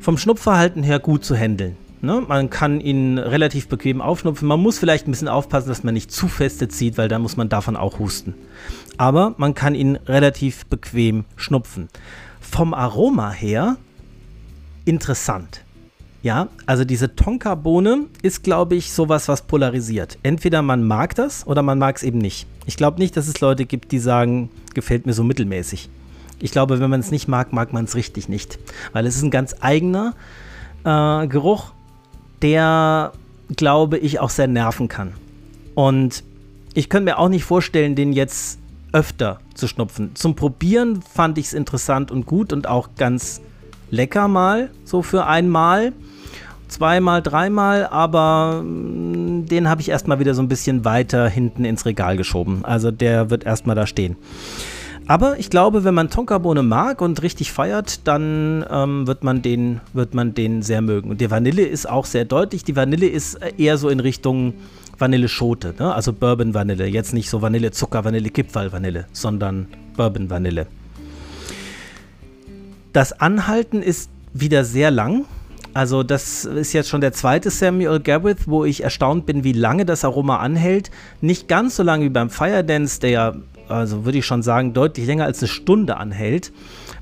Vom Schnupfverhalten her gut zu handeln. Ne? Man kann ihn relativ bequem aufschnupfen. Man muss vielleicht ein bisschen aufpassen, dass man nicht zu feste zieht, weil dann muss man davon auch husten. Aber man kann ihn relativ bequem schnupfen. Vom Aroma her interessant. Ja, also diese Tonka-Bohne ist, glaube ich, sowas, was polarisiert. Entweder man mag das oder man mag es eben nicht. Ich glaube nicht, dass es Leute gibt, die sagen, gefällt mir so mittelmäßig. Ich glaube, wenn man es nicht mag, mag man es richtig nicht. Weil es ist ein ganz eigener äh, Geruch der, glaube ich, auch sehr nerven kann. Und ich könnte mir auch nicht vorstellen, den jetzt öfter zu schnupfen. Zum Probieren fand ich es interessant und gut und auch ganz lecker mal, so für einmal. Zweimal, dreimal, aber mm, den habe ich erstmal wieder so ein bisschen weiter hinten ins Regal geschoben. Also der wird erstmal da stehen. Aber ich glaube, wenn man Tonkabohne mag und richtig feiert, dann ähm, wird, man den, wird man den sehr mögen. Und die Vanille ist auch sehr deutlich. Die Vanille ist eher so in Richtung Vanilleschote, ne? also Bourbon-Vanille. Jetzt nicht so Vanillezucker, Vanille-Kipferl-Vanille, sondern Bourbon-Vanille. Das Anhalten ist wieder sehr lang. Also das ist jetzt schon der zweite Samuel Gareth, wo ich erstaunt bin, wie lange das Aroma anhält. Nicht ganz so lange wie beim Fire Dance, der ja also würde ich schon sagen, deutlich länger als eine Stunde anhält.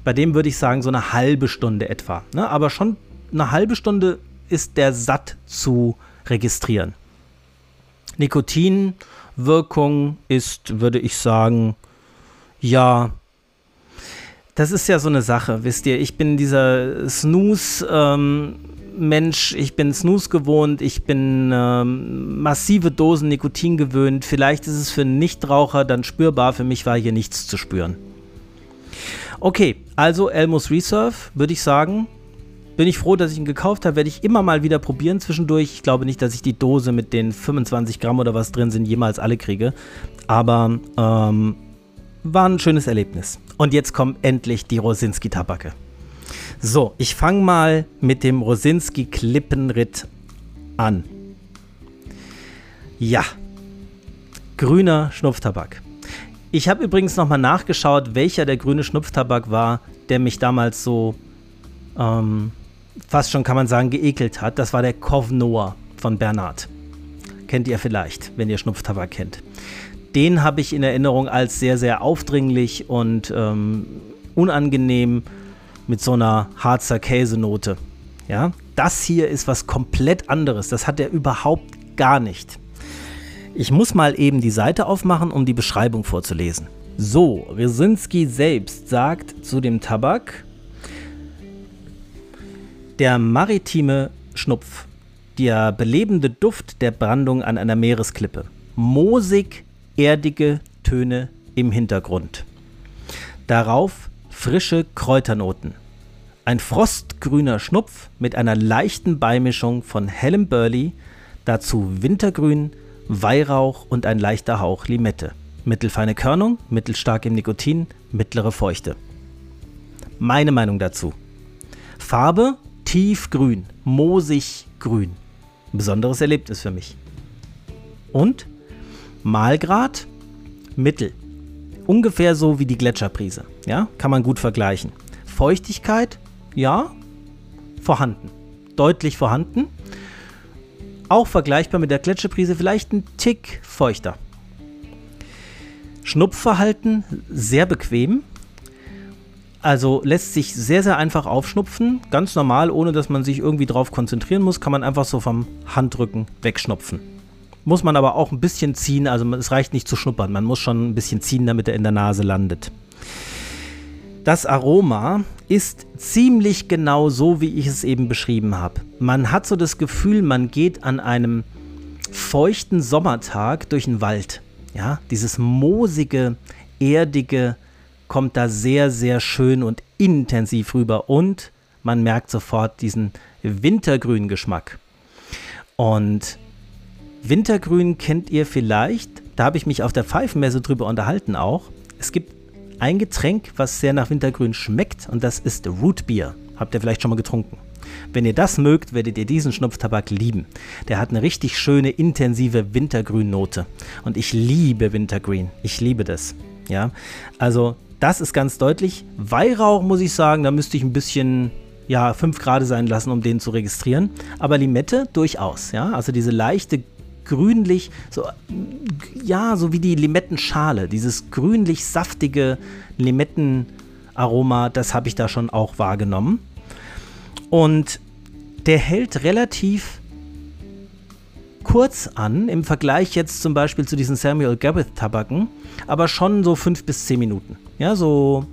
Bei dem würde ich sagen, so eine halbe Stunde etwa. Ne? Aber schon eine halbe Stunde ist der satt zu registrieren. Nikotinwirkung ist, würde ich sagen, ja, das ist ja so eine Sache, wisst ihr. Ich bin dieser Snooze, ähm, Mensch, ich bin Snooze gewohnt, ich bin ähm, massive Dosen Nikotin gewöhnt. Vielleicht ist es für einen Nichtraucher dann spürbar, für mich war hier nichts zu spüren. Okay, also Elmos Reserve, würde ich sagen. Bin ich froh, dass ich ihn gekauft habe, werde ich immer mal wieder probieren zwischendurch. Ich glaube nicht, dass ich die Dose mit den 25 Gramm oder was drin sind jemals alle kriege. Aber ähm, war ein schönes Erlebnis. Und jetzt kommt endlich die Rosinski-Tabake. So, ich fange mal mit dem Rosinski Klippenritt an. Ja, grüner Schnupftabak. Ich habe übrigens nochmal nachgeschaut, welcher der grüne Schnupftabak war, der mich damals so ähm, fast schon kann man sagen geekelt hat, das war der Cov Noir von Bernard. Kennt ihr vielleicht, wenn ihr Schnupftabak kennt. Den habe ich in Erinnerung als sehr, sehr aufdringlich und ähm, unangenehm mit so einer Harzer Käsenote. Ja, das hier ist was komplett anderes. Das hat er überhaupt gar nicht. Ich muss mal eben die Seite aufmachen, um die Beschreibung vorzulesen. So, Resinski selbst sagt zu dem Tabak, der maritime Schnupf, der belebende Duft der Brandung an einer Meeresklippe, moosig erdige Töne im Hintergrund. Darauf frische Kräuternoten. Ein frostgrüner Schnupf mit einer leichten Beimischung von hellem Burley, dazu Wintergrün, Weihrauch und ein leichter Hauch Limette. Mittelfeine Körnung, mittelstark im Nikotin, mittlere Feuchte. Meine Meinung dazu. Farbe tiefgrün, moosig grün. besonderes Erlebnis für mich. Und Malgrad mittel. Ungefähr so wie die Gletscherprise. Ja, kann man gut vergleichen. Feuchtigkeit, ja, vorhanden. Deutlich vorhanden. Auch vergleichbar mit der Gletscherprise, vielleicht ein Tick feuchter. Schnupfverhalten sehr bequem. Also lässt sich sehr, sehr einfach aufschnupfen. Ganz normal, ohne dass man sich irgendwie drauf konzentrieren muss, kann man einfach so vom Handrücken wegschnupfen. Muss man aber auch ein bisschen ziehen, also es reicht nicht zu schnuppern, man muss schon ein bisschen ziehen, damit er in der Nase landet. Das Aroma ist ziemlich genau so, wie ich es eben beschrieben habe. Man hat so das Gefühl, man geht an einem feuchten Sommertag durch den Wald. Ja, dieses moosige, erdige kommt da sehr, sehr schön und intensiv rüber und man merkt sofort diesen wintergrünen Geschmack. Und Wintergrün kennt ihr vielleicht. Da habe ich mich auf der Pfeifenmesse drüber unterhalten auch. Es gibt ein Getränk, was sehr nach Wintergrün schmeckt und das ist Rootbier. Habt ihr vielleicht schon mal getrunken? Wenn ihr das mögt, werdet ihr diesen Schnupftabak lieben. Der hat eine richtig schöne, intensive Wintergrünnote. Und ich liebe Wintergrün. Ich liebe das. Ja, also das ist ganz deutlich. Weihrauch muss ich sagen, da müsste ich ein bisschen ja, 5 Grad sein lassen, um den zu registrieren. Aber Limette durchaus, ja. Also diese leichte grünlich, so, ja, so wie die Limettenschale, dieses grünlich-saftige Limettenaroma, das habe ich da schon auch wahrgenommen. Und der hält relativ kurz an, im Vergleich jetzt zum Beispiel zu diesen Samuel Gareth Tabaken, aber schon so fünf bis zehn Minuten. Ja, so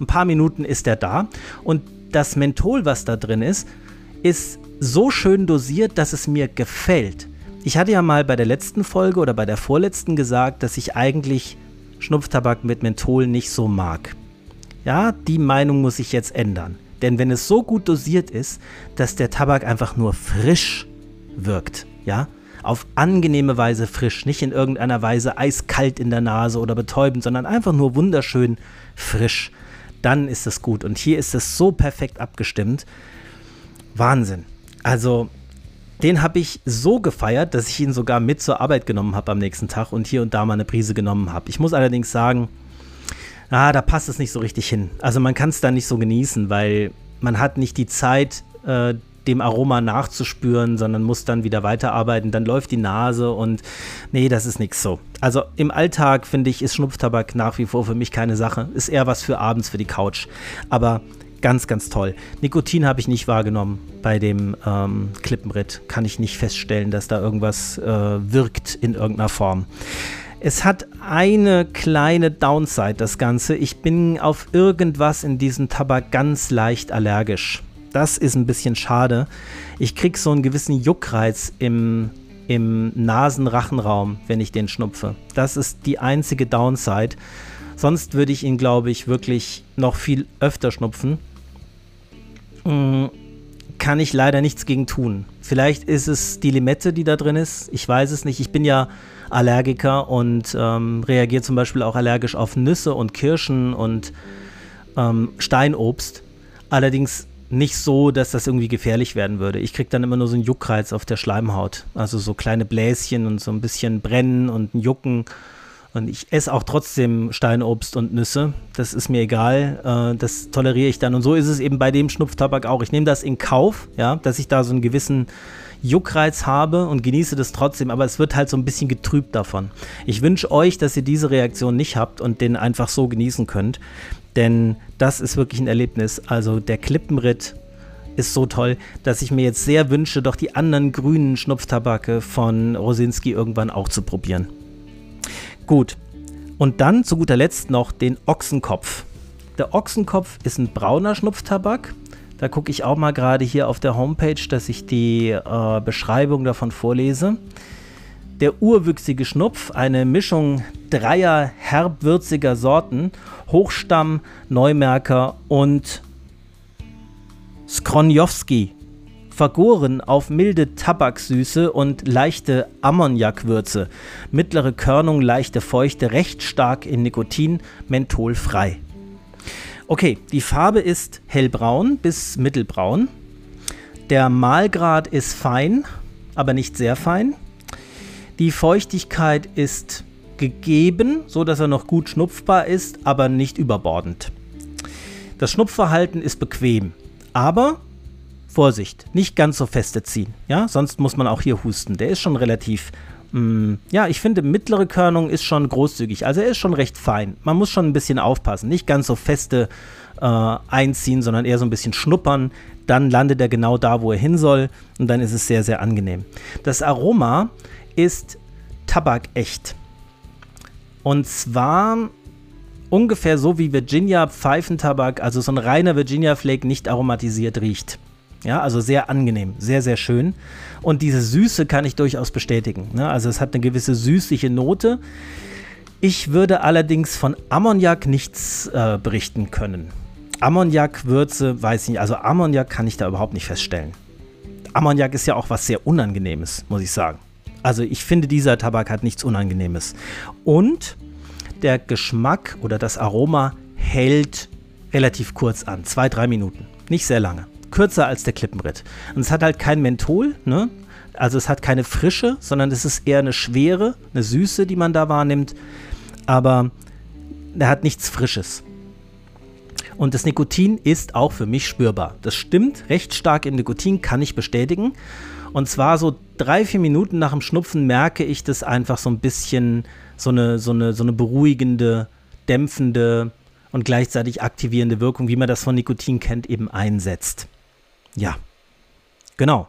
ein paar Minuten ist er da. Und das Menthol, was da drin ist, ist so schön dosiert, dass es mir gefällt. Ich hatte ja mal bei der letzten Folge oder bei der vorletzten gesagt, dass ich eigentlich Schnupftabak mit Menthol nicht so mag. Ja, die Meinung muss ich jetzt ändern. Denn wenn es so gut dosiert ist, dass der Tabak einfach nur frisch wirkt, ja, auf angenehme Weise frisch, nicht in irgendeiner Weise eiskalt in der Nase oder betäubend, sondern einfach nur wunderschön frisch, dann ist es gut. Und hier ist es so perfekt abgestimmt. Wahnsinn. Also den habe ich so gefeiert, dass ich ihn sogar mit zur Arbeit genommen habe am nächsten Tag und hier und da mal eine Prise genommen habe. Ich muss allerdings sagen, ah, da passt es nicht so richtig hin. Also man kann es da nicht so genießen, weil man hat nicht die Zeit, äh, dem Aroma nachzuspüren, sondern muss dann wieder weiterarbeiten. Dann läuft die Nase und nee, das ist nichts so. Also im Alltag finde ich, ist Schnupftabak nach wie vor für mich keine Sache. Ist eher was für abends für die Couch. Aber Ganz, ganz toll. Nikotin habe ich nicht wahrgenommen bei dem ähm, Klippenritt. Kann ich nicht feststellen, dass da irgendwas äh, wirkt in irgendeiner Form. Es hat eine kleine Downside, das Ganze. Ich bin auf irgendwas in diesem Tabak ganz leicht allergisch. Das ist ein bisschen schade. Ich kriege so einen gewissen Juckreiz im, im Nasenrachenraum, wenn ich den schnupfe. Das ist die einzige Downside. Sonst würde ich ihn, glaube ich, wirklich noch viel öfter schnupfen. Mm, kann ich leider nichts gegen tun. Vielleicht ist es die Limette, die da drin ist. Ich weiß es nicht. Ich bin ja Allergiker und ähm, reagiere zum Beispiel auch allergisch auf Nüsse und Kirschen und ähm, Steinobst. Allerdings nicht so, dass das irgendwie gefährlich werden würde. Ich kriege dann immer nur so einen Juckreiz auf der Schleimhaut. Also so kleine Bläschen und so ein bisschen Brennen und ein Jucken. Und ich esse auch trotzdem Steinobst und Nüsse. Das ist mir egal. Äh, das toleriere ich dann. Und so ist es eben bei dem Schnupftabak auch. Ich nehme das in Kauf, ja, dass ich da so einen gewissen Juckreiz habe und genieße das trotzdem, aber es wird halt so ein bisschen getrübt davon. Ich wünsche euch, dass ihr diese Reaktion nicht habt und den einfach so genießen könnt, denn das ist wirklich ein Erlebnis. Also der Klippenritt ist so toll, dass ich mir jetzt sehr wünsche, doch die anderen grünen Schnupftabake von Rosinski irgendwann auch zu probieren. Gut. Und dann zu guter Letzt noch den Ochsenkopf. Der Ochsenkopf ist ein brauner Schnupftabak. Da gucke ich auch mal gerade hier auf der Homepage, dass ich die äh, Beschreibung davon vorlese. Der urwüchsige Schnupf, eine Mischung dreier herbwürziger Sorten, Hochstamm, Neumärker und Skronjowski vergoren auf milde Tabaksüße und leichte Ammoniakwürze, mittlere Körnung, leichte Feuchte, recht stark in Nikotin, mentholfrei. Okay, die Farbe ist hellbraun bis mittelbraun. Der Mahlgrad ist fein, aber nicht sehr fein. Die Feuchtigkeit ist gegeben, so dass er noch gut schnupfbar ist, aber nicht überbordend. Das Schnupfverhalten ist bequem, aber Vorsicht, nicht ganz so feste ziehen. Ja, sonst muss man auch hier husten. Der ist schon relativ, mm, ja, ich finde, mittlere Körnung ist schon großzügig. Also er ist schon recht fein. Man muss schon ein bisschen aufpassen. Nicht ganz so feste äh, einziehen, sondern eher so ein bisschen schnuppern. Dann landet er genau da, wo er hin soll. Und dann ist es sehr, sehr angenehm. Das Aroma ist tabakecht. Und zwar ungefähr so wie Virginia Pfeifentabak, also so ein reiner Virginia Flake nicht aromatisiert riecht. Ja, also sehr angenehm, sehr, sehr schön. Und diese Süße kann ich durchaus bestätigen. Ne? Also es hat eine gewisse süßliche Note. Ich würde allerdings von Ammoniak nichts äh, berichten können. Ammoniak-Würze, weiß ich nicht. Also Ammoniak kann ich da überhaupt nicht feststellen. Ammoniak ist ja auch was sehr Unangenehmes, muss ich sagen. Also ich finde, dieser Tabak hat nichts Unangenehmes. Und der Geschmack oder das Aroma hält relativ kurz an. Zwei, drei Minuten. Nicht sehr lange kürzer als der Klippenritt. Und es hat halt kein Menthol, ne? Also es hat keine Frische, sondern es ist eher eine Schwere, eine Süße, die man da wahrnimmt. Aber er hat nichts Frisches. Und das Nikotin ist auch für mich spürbar. Das stimmt, recht stark in Nikotin kann ich bestätigen. Und zwar so drei, vier Minuten nach dem Schnupfen merke ich das einfach so ein bisschen, so eine, so eine, so eine beruhigende, dämpfende und gleichzeitig aktivierende Wirkung, wie man das von Nikotin kennt, eben einsetzt. Ja, genau.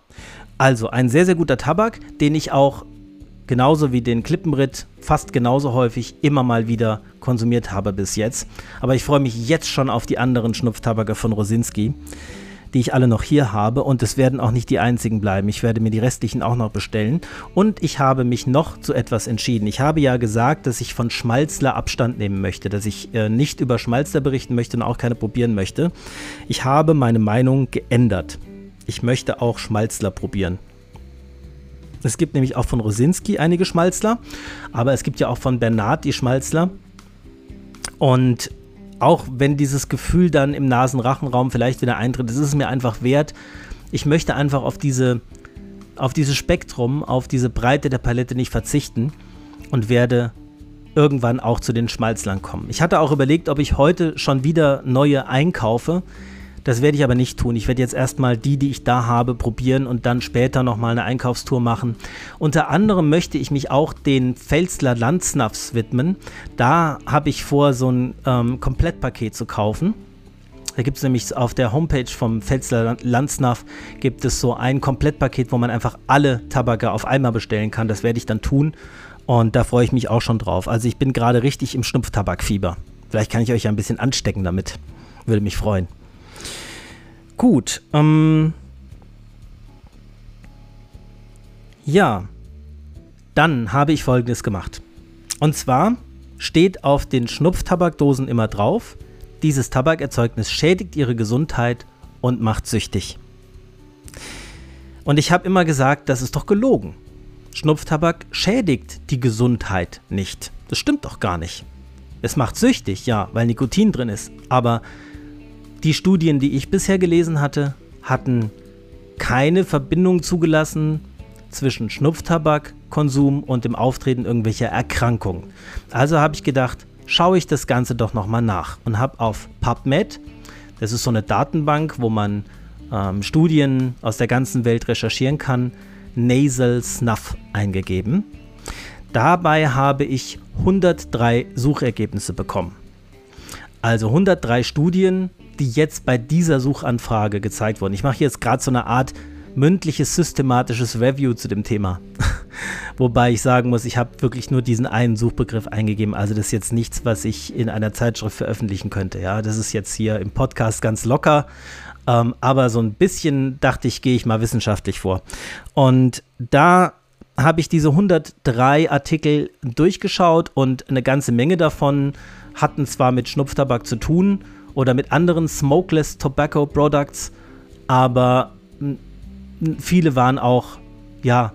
Also ein sehr, sehr guter Tabak, den ich auch genauso wie den Klippenritt fast genauso häufig immer mal wieder konsumiert habe bis jetzt. Aber ich freue mich jetzt schon auf die anderen Schnupftabake von Rosinski, die ich alle noch hier habe. Und es werden auch nicht die einzigen bleiben. Ich werde mir die restlichen auch noch bestellen. Und ich habe mich noch zu etwas entschieden. Ich habe ja gesagt, dass ich von Schmalzler Abstand nehmen möchte, dass ich äh, nicht über Schmalzler berichten möchte und auch keine probieren möchte. Ich habe meine Meinung geändert. Ich möchte auch Schmalzler probieren. Es gibt nämlich auch von Rosinski einige Schmalzler, aber es gibt ja auch von Bernard die Schmalzler. Und auch wenn dieses Gefühl dann im Nasenrachenraum vielleicht wieder eintritt, ist es mir einfach wert. Ich möchte einfach auf diese, auf dieses Spektrum, auf diese Breite der Palette nicht verzichten und werde irgendwann auch zu den Schmalzlern kommen. Ich hatte auch überlegt, ob ich heute schon wieder neue einkaufe. Das werde ich aber nicht tun. Ich werde jetzt erstmal die, die ich da habe, probieren und dann später nochmal eine Einkaufstour machen. Unter anderem möchte ich mich auch den Pfälzler Landsnuffs widmen. Da habe ich vor, so ein ähm, Komplettpaket zu kaufen. Da gibt es nämlich auf der Homepage vom Pfälzler Landsnuff gibt es so ein Komplettpaket, wo man einfach alle Tabake auf einmal bestellen kann. Das werde ich dann tun und da freue ich mich auch schon drauf. Also ich bin gerade richtig im Schnupftabakfieber. Vielleicht kann ich euch ja ein bisschen anstecken damit. Würde mich freuen. Gut, ähm. Ja, dann habe ich folgendes gemacht. Und zwar steht auf den Schnupftabakdosen immer drauf, dieses Tabakerzeugnis schädigt ihre Gesundheit und macht süchtig. Und ich habe immer gesagt, das ist doch gelogen. Schnupftabak schädigt die Gesundheit nicht. Das stimmt doch gar nicht. Es macht süchtig, ja, weil Nikotin drin ist, aber die Studien, die ich bisher gelesen hatte, hatten keine Verbindung zugelassen zwischen Schnupftabakkonsum und dem Auftreten irgendwelcher Erkrankungen. Also habe ich gedacht, schaue ich das Ganze doch nochmal nach und habe auf PubMed, das ist so eine Datenbank, wo man ähm, Studien aus der ganzen Welt recherchieren kann, Nasal Snuff eingegeben. Dabei habe ich 103 Suchergebnisse bekommen. Also 103 Studien, die jetzt bei dieser Suchanfrage gezeigt wurden. Ich mache jetzt gerade so eine Art mündliches, systematisches Review zu dem Thema. Wobei ich sagen muss, ich habe wirklich nur diesen einen Suchbegriff eingegeben. Also das ist jetzt nichts, was ich in einer Zeitschrift veröffentlichen könnte. Ja, das ist jetzt hier im Podcast ganz locker. Ähm, aber so ein bisschen dachte ich, gehe ich mal wissenschaftlich vor. Und da habe ich diese 103 Artikel durchgeschaut und eine ganze Menge davon hatten zwar mit Schnupftabak zu tun oder mit anderen Smokeless Tobacco Products, aber viele waren auch, ja,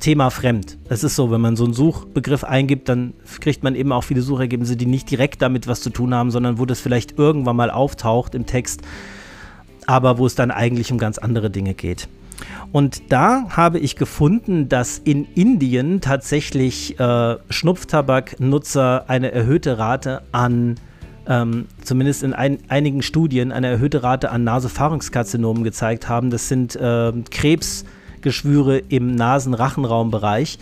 Thema fremd. Es ist so, wenn man so einen Suchbegriff eingibt, dann kriegt man eben auch viele Suchergebnisse, die nicht direkt damit was zu tun haben, sondern wo das vielleicht irgendwann mal auftaucht im Text, aber wo es dann eigentlich um ganz andere Dinge geht. Und da habe ich gefunden, dass in Indien tatsächlich äh, Schnupftabaknutzer eine erhöhte Rate an, ähm, zumindest in ein, einigen Studien, eine erhöhte Rate an Nasofahrungskarzinomen gezeigt haben. Das sind äh, Krebsgeschwüre im Nasenrachenraumbereich.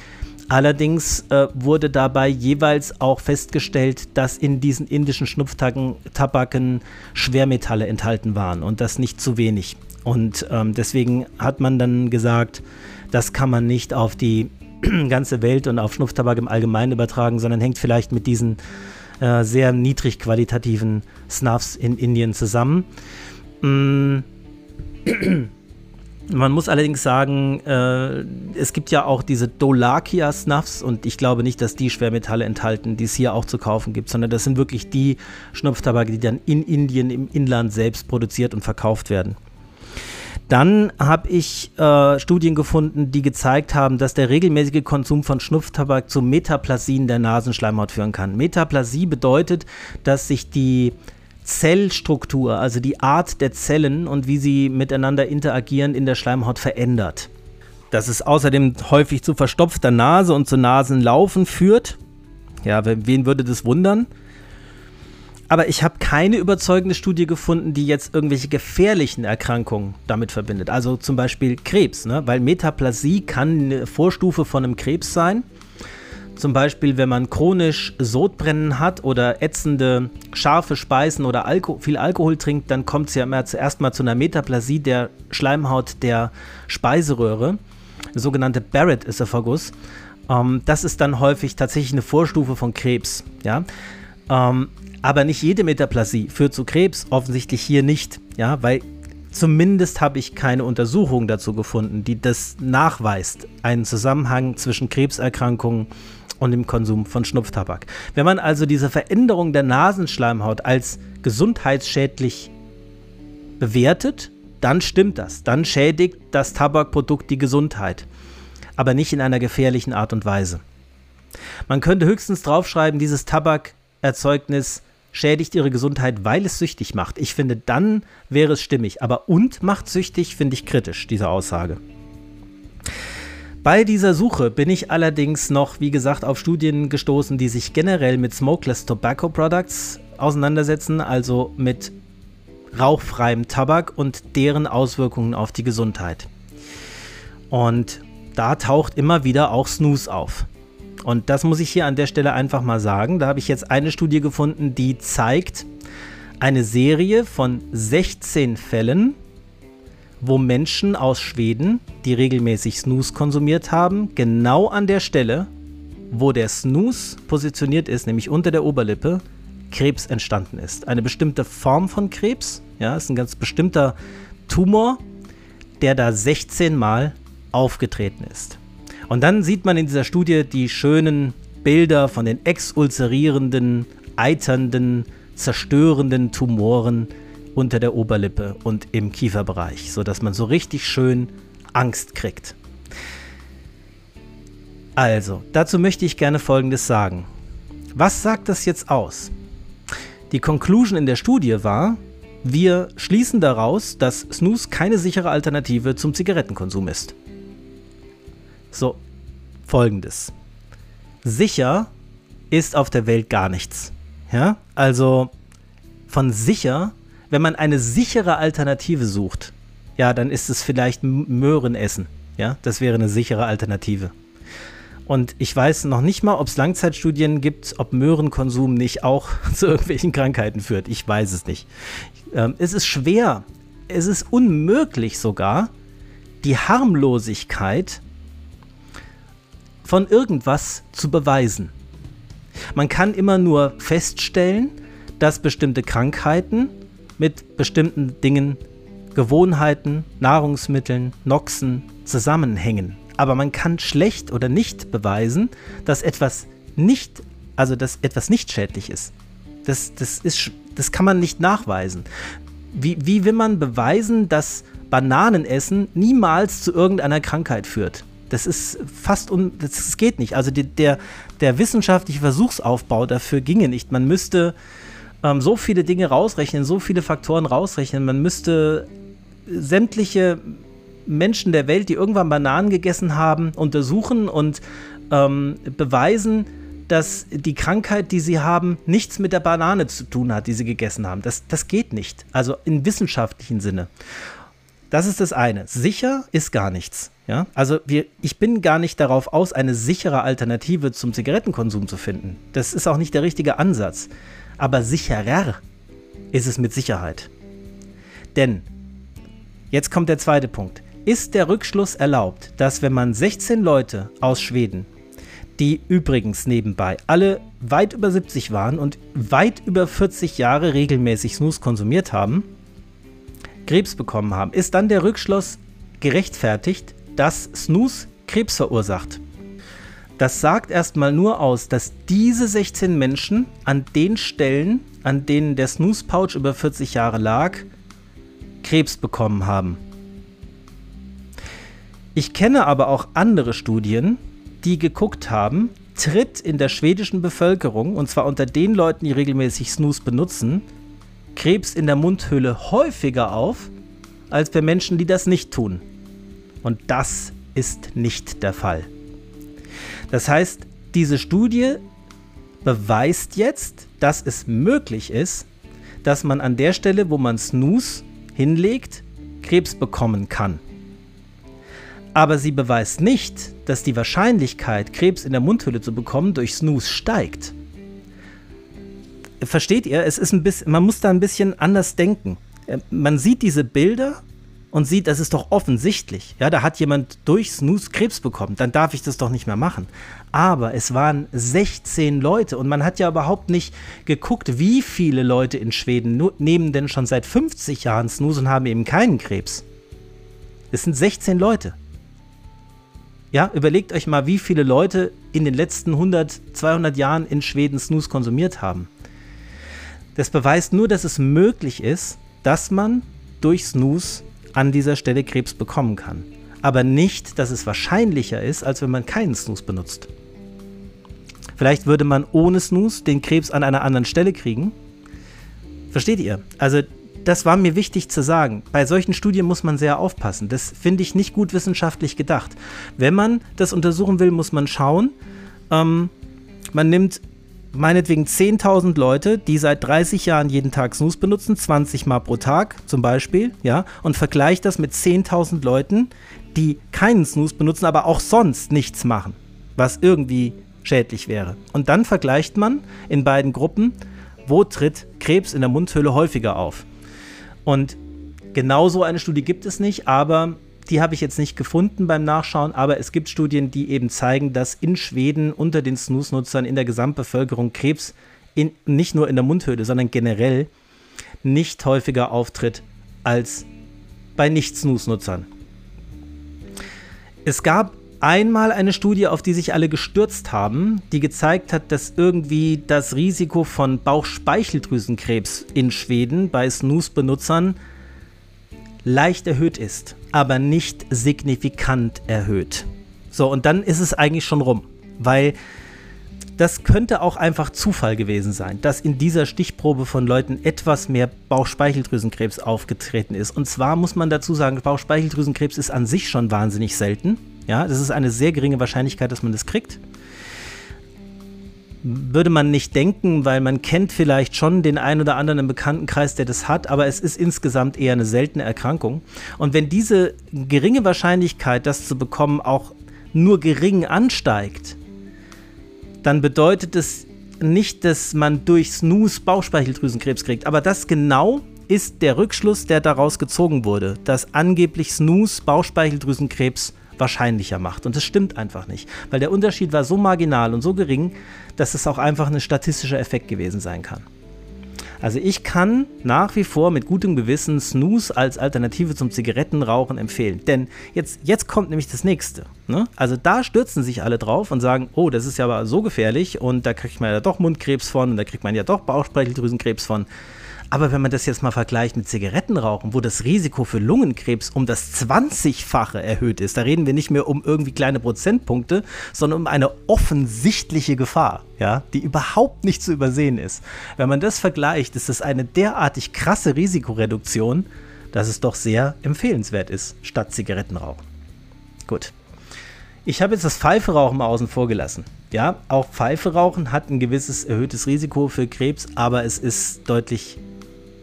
Allerdings äh, wurde dabei jeweils auch festgestellt, dass in diesen indischen Schnupftabaken Schwermetalle enthalten waren und das nicht zu wenig. Und ähm, deswegen hat man dann gesagt, das kann man nicht auf die ganze Welt und auf Schnupftabak im Allgemeinen übertragen, sondern hängt vielleicht mit diesen äh, sehr niedrig qualitativen Snuffs in Indien zusammen. Mm. Man muss allerdings sagen, äh, es gibt ja auch diese Dolakia Snuffs und ich glaube nicht, dass die Schwermetalle enthalten, die es hier auch zu kaufen gibt, sondern das sind wirklich die Schnupftabak, die dann in Indien im Inland selbst produziert und verkauft werden. Dann habe ich äh, Studien gefunden, die gezeigt haben, dass der regelmäßige Konsum von Schnupftabak zu Metaplasien der Nasenschleimhaut führen kann. Metaplasie bedeutet, dass sich die Zellstruktur, also die Art der Zellen und wie sie miteinander interagieren, in der Schleimhaut verändert. Dass es außerdem häufig zu verstopfter Nase und zu Nasenlaufen führt. Ja, wen würde das wundern? Aber ich habe keine überzeugende Studie gefunden, die jetzt irgendwelche gefährlichen Erkrankungen damit verbindet. Also zum Beispiel Krebs, ne? weil Metaplasie kann eine Vorstufe von einem Krebs sein. Zum Beispiel, wenn man chronisch Sodbrennen hat oder ätzende, scharfe Speisen oder Alko viel Alkohol trinkt, dann kommt es ja zuerst mal zu einer Metaplasie der Schleimhaut der Speiseröhre, sogenannte Barrett-Esophagus. Ähm, das ist dann häufig tatsächlich eine Vorstufe von Krebs. Ja? Ähm, aber nicht jede Metaplasie führt zu Krebs, offensichtlich hier nicht, ja, weil zumindest habe ich keine Untersuchung dazu gefunden, die das nachweist, einen Zusammenhang zwischen Krebserkrankungen und dem Konsum von Schnupftabak. Wenn man also diese Veränderung der Nasenschleimhaut als gesundheitsschädlich bewertet, dann stimmt das. Dann schädigt das Tabakprodukt die Gesundheit, aber nicht in einer gefährlichen Art und Weise. Man könnte höchstens draufschreiben, dieses Tabakerzeugnis schädigt ihre Gesundheit, weil es süchtig macht. Ich finde, dann wäre es stimmig. Aber und macht süchtig, finde ich kritisch, diese Aussage. Bei dieser Suche bin ich allerdings noch, wie gesagt, auf Studien gestoßen, die sich generell mit Smokeless Tobacco Products auseinandersetzen, also mit rauchfreiem Tabak und deren Auswirkungen auf die Gesundheit. Und da taucht immer wieder auch Snooze auf. Und das muss ich hier an der Stelle einfach mal sagen. Da habe ich jetzt eine Studie gefunden, die zeigt eine Serie von 16 Fällen, wo Menschen aus Schweden, die regelmäßig Snooze konsumiert haben, genau an der Stelle, wo der Snooze positioniert ist, nämlich unter der Oberlippe, Krebs entstanden ist. Eine bestimmte Form von Krebs, ja, ist ein ganz bestimmter Tumor, der da 16 Mal aufgetreten ist. Und dann sieht man in dieser Studie die schönen Bilder von den exulzerierenden, eiternden, zerstörenden Tumoren unter der Oberlippe und im Kieferbereich, sodass man so richtig schön Angst kriegt. Also, dazu möchte ich gerne Folgendes sagen. Was sagt das jetzt aus? Die Conclusion in der Studie war, wir schließen daraus, dass Snooze keine sichere Alternative zum Zigarettenkonsum ist. So, folgendes. Sicher ist auf der Welt gar nichts. Ja, also von sicher, wenn man eine sichere Alternative sucht, ja, dann ist es vielleicht Möhren essen. Ja, das wäre eine sichere Alternative. Und ich weiß noch nicht mal, ob es Langzeitstudien gibt, ob Möhrenkonsum nicht auch zu irgendwelchen Krankheiten führt. Ich weiß es nicht. Ähm, es ist schwer, es ist unmöglich sogar, die Harmlosigkeit von irgendwas zu beweisen. Man kann immer nur feststellen, dass bestimmte Krankheiten mit bestimmten Dingen, Gewohnheiten, Nahrungsmitteln, Noxen zusammenhängen. Aber man kann schlecht oder nicht beweisen, dass etwas nicht, also dass etwas nicht schädlich ist. Das, das, ist, das kann man nicht nachweisen. Wie, wie will man beweisen, dass Bananenessen niemals zu irgendeiner Krankheit führt? Das ist fast un, das geht nicht. Also die, der, der wissenschaftliche Versuchsaufbau dafür ginge nicht. Man müsste ähm, so viele Dinge rausrechnen, so viele Faktoren rausrechnen. Man müsste sämtliche Menschen der Welt, die irgendwann Bananen gegessen haben, untersuchen und ähm, beweisen, dass die Krankheit, die sie haben, nichts mit der Banane zu tun hat, die sie gegessen haben. Das, das geht nicht. Also im wissenschaftlichen Sinne. Das ist das eine. Sicher ist gar nichts. Ja? Also wir, ich bin gar nicht darauf aus, eine sichere Alternative zum Zigarettenkonsum zu finden. Das ist auch nicht der richtige Ansatz. Aber sicherer ist es mit Sicherheit. Denn, jetzt kommt der zweite Punkt. Ist der Rückschluss erlaubt, dass wenn man 16 Leute aus Schweden, die übrigens nebenbei alle weit über 70 waren und weit über 40 Jahre regelmäßig Snus konsumiert haben, Krebs bekommen haben, ist dann der Rückschluss gerechtfertigt, dass Snooze Krebs verursacht. Das sagt erstmal nur aus, dass diese 16 Menschen an den Stellen, an denen der Snooze Pouch über 40 Jahre lag, Krebs bekommen haben. Ich kenne aber auch andere Studien, die geguckt haben, tritt in der schwedischen Bevölkerung, und zwar unter den Leuten, die regelmäßig Snooze benutzen, Krebs in der Mundhöhle häufiger auf als bei Menschen, die das nicht tun. Und das ist nicht der Fall. Das heißt, diese Studie beweist jetzt, dass es möglich ist, dass man an der Stelle, wo man Snooze hinlegt, Krebs bekommen kann. Aber sie beweist nicht, dass die Wahrscheinlichkeit, Krebs in der Mundhöhle zu bekommen, durch Snooze steigt versteht ihr, es ist ein bisschen, man muss da ein bisschen anders denken. Äh, man sieht diese Bilder und sieht, das ist doch offensichtlich. Ja, da hat jemand durch Snooze Krebs bekommen, dann darf ich das doch nicht mehr machen. Aber es waren 16 Leute und man hat ja überhaupt nicht geguckt, wie viele Leute in Schweden nehmen denn schon seit 50 Jahren Snooze und haben eben keinen Krebs. Es sind 16 Leute. Ja, überlegt euch mal, wie viele Leute in den letzten 100, 200 Jahren in Schweden Snooze konsumiert haben. Das beweist nur, dass es möglich ist, dass man durch Snooze an dieser Stelle Krebs bekommen kann. Aber nicht, dass es wahrscheinlicher ist, als wenn man keinen Snooze benutzt. Vielleicht würde man ohne Snooze den Krebs an einer anderen Stelle kriegen. Versteht ihr? Also das war mir wichtig zu sagen. Bei solchen Studien muss man sehr aufpassen. Das finde ich nicht gut wissenschaftlich gedacht. Wenn man das untersuchen will, muss man schauen. Ähm, man nimmt meinetwegen 10.000 Leute, die seit 30 Jahren jeden Tag Snooze benutzen, 20 Mal pro Tag zum Beispiel, ja, und vergleicht das mit 10.000 Leuten, die keinen Snooze benutzen, aber auch sonst nichts machen, was irgendwie schädlich wäre. Und dann vergleicht man in beiden Gruppen, wo tritt Krebs in der Mundhöhle häufiger auf. Und genau so eine Studie gibt es nicht, aber die habe ich jetzt nicht gefunden beim Nachschauen, aber es gibt Studien, die eben zeigen, dass in Schweden unter den Snooze-Nutzern in der Gesamtbevölkerung Krebs in, nicht nur in der Mundhöhle, sondern generell nicht häufiger auftritt als bei Nicht-Snooze-Nutzern. Es gab einmal eine Studie, auf die sich alle gestürzt haben, die gezeigt hat, dass irgendwie das Risiko von Bauchspeicheldrüsenkrebs in Schweden bei Snooze-Benutzern leicht erhöht ist, aber nicht signifikant erhöht. So, und dann ist es eigentlich schon rum, weil das könnte auch einfach Zufall gewesen sein, dass in dieser Stichprobe von Leuten etwas mehr Bauchspeicheldrüsenkrebs aufgetreten ist. Und zwar muss man dazu sagen, Bauchspeicheldrüsenkrebs ist an sich schon wahnsinnig selten. Ja, das ist eine sehr geringe Wahrscheinlichkeit, dass man das kriegt. Würde man nicht denken, weil man kennt vielleicht schon den einen oder anderen im Bekanntenkreis, der das hat, aber es ist insgesamt eher eine seltene Erkrankung. Und wenn diese geringe Wahrscheinlichkeit, das zu bekommen, auch nur gering ansteigt, dann bedeutet es nicht, dass man durch Snooze Bauchspeicheldrüsenkrebs kriegt. Aber das genau ist der Rückschluss, der daraus gezogen wurde, dass angeblich Snooze Bauchspeicheldrüsenkrebs wahrscheinlicher macht. Und das stimmt einfach nicht, weil der Unterschied war so marginal und so gering, dass es auch einfach ein statistischer Effekt gewesen sein kann. Also ich kann nach wie vor mit gutem Gewissen Snooze als Alternative zum Zigarettenrauchen empfehlen. Denn jetzt, jetzt kommt nämlich das nächste. Ne? Also da stürzen sich alle drauf und sagen, oh, das ist ja aber so gefährlich und da kriegt man ja doch Mundkrebs von und da kriegt man ja doch Bauchspeicheldrüsenkrebs von. Aber wenn man das jetzt mal vergleicht mit Zigarettenrauchen, wo das Risiko für Lungenkrebs um das 20-fache erhöht ist, da reden wir nicht mehr um irgendwie kleine Prozentpunkte, sondern um eine offensichtliche Gefahr, ja, die überhaupt nicht zu übersehen ist. Wenn man das vergleicht, ist das eine derartig krasse Risikoreduktion, dass es doch sehr empfehlenswert ist, statt Zigarettenrauchen. Gut. Ich habe jetzt das Pfeiferauchen mal außen vor gelassen. Ja, auch Pfeiferauchen hat ein gewisses erhöhtes Risiko für Krebs, aber es ist deutlich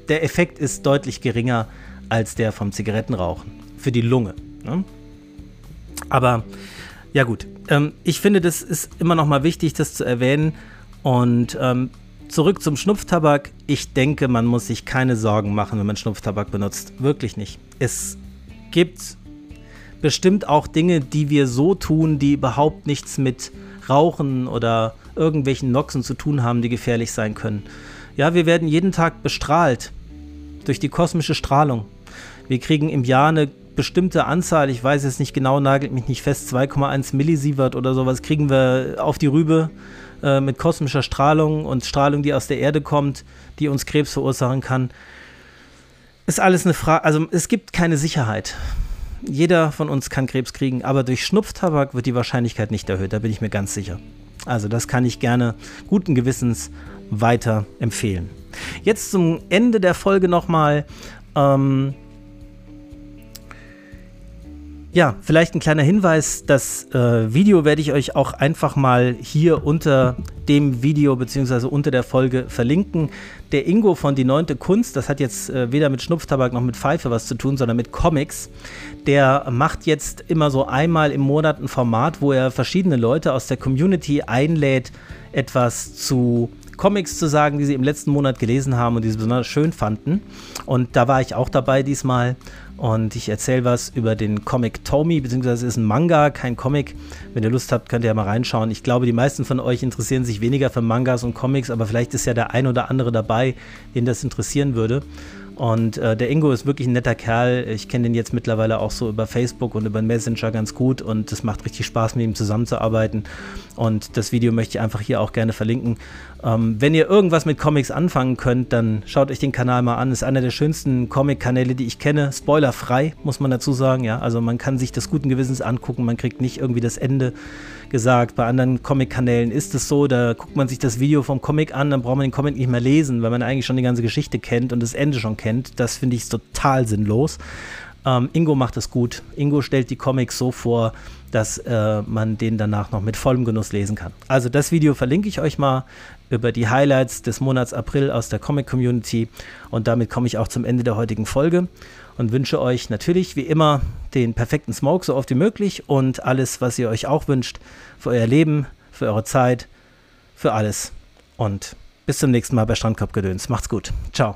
der Effekt ist deutlich geringer als der vom Zigarettenrauchen für die Lunge. Ne? Aber ja gut, ähm, ich finde, das ist immer noch mal wichtig, das zu erwähnen. Und ähm, zurück zum Schnupftabak. Ich denke, man muss sich keine Sorgen machen, wenn man Schnupftabak benutzt. Wirklich nicht. Es gibt bestimmt auch Dinge, die wir so tun, die überhaupt nichts mit Rauchen oder irgendwelchen Noxen zu tun haben, die gefährlich sein können. Ja, wir werden jeden Tag bestrahlt durch die kosmische Strahlung. Wir kriegen im Jahr eine bestimmte Anzahl, ich weiß jetzt nicht genau, nagelt mich nicht fest, 2,1 Millisievert oder sowas kriegen wir auf die Rübe äh, mit kosmischer Strahlung und Strahlung, die aus der Erde kommt, die uns Krebs verursachen kann. Ist alles eine Frage, also es gibt keine Sicherheit. Jeder von uns kann Krebs kriegen, aber durch Schnupftabak wird die Wahrscheinlichkeit nicht erhöht, da bin ich mir ganz sicher. Also das kann ich gerne guten Gewissens weiter empfehlen. Jetzt zum Ende der Folge nochmal. Ähm, ja, vielleicht ein kleiner Hinweis. Das äh, Video werde ich euch auch einfach mal hier unter dem Video bzw. unter der Folge verlinken. Der Ingo von Die Neunte Kunst, das hat jetzt äh, weder mit Schnupftabak noch mit Pfeife was zu tun, sondern mit Comics. Der macht jetzt immer so einmal im Monat ein Format, wo er verschiedene Leute aus der Community einlädt, etwas zu Comics zu sagen, die sie im letzten Monat gelesen haben und die sie besonders schön fanden. Und da war ich auch dabei diesmal. Und ich erzähle was über den Comic Tommy, beziehungsweise es ist ein Manga, kein Comic. Wenn ihr Lust habt, könnt ihr ja mal reinschauen. Ich glaube, die meisten von euch interessieren sich weniger für Mangas und Comics, aber vielleicht ist ja der ein oder andere dabei, den das interessieren würde. Und äh, der Ingo ist wirklich ein netter Kerl. Ich kenne den jetzt mittlerweile auch so über Facebook und über Messenger ganz gut und es macht richtig Spaß, mit ihm zusammenzuarbeiten. Und das Video möchte ich einfach hier auch gerne verlinken. Ähm, wenn ihr irgendwas mit Comics anfangen könnt, dann schaut euch den Kanal mal an. Ist einer der schönsten Comic-Kanäle, die ich kenne. Spoilerfrei, muss man dazu sagen. Ja, also man kann sich das guten Gewissens angucken. Man kriegt nicht irgendwie das Ende gesagt. Bei anderen Comic-Kanälen ist es so, da guckt man sich das Video vom Comic an, dann braucht man den Comic nicht mehr lesen, weil man eigentlich schon die ganze Geschichte kennt und das Ende schon kennt. Das finde ich total sinnlos. Ähm, Ingo macht es gut. Ingo stellt die Comics so vor, dass äh, man den danach noch mit vollem Genuss lesen kann. Also das Video verlinke ich euch mal über die Highlights des Monats April aus der Comic Community und damit komme ich auch zum Ende der heutigen Folge und wünsche euch natürlich wie immer den perfekten Smoke so oft wie möglich und alles, was ihr euch auch wünscht für euer Leben, für eure Zeit, für alles und bis zum nächsten Mal bei Strandkorbgedöns. Macht's gut. Ciao.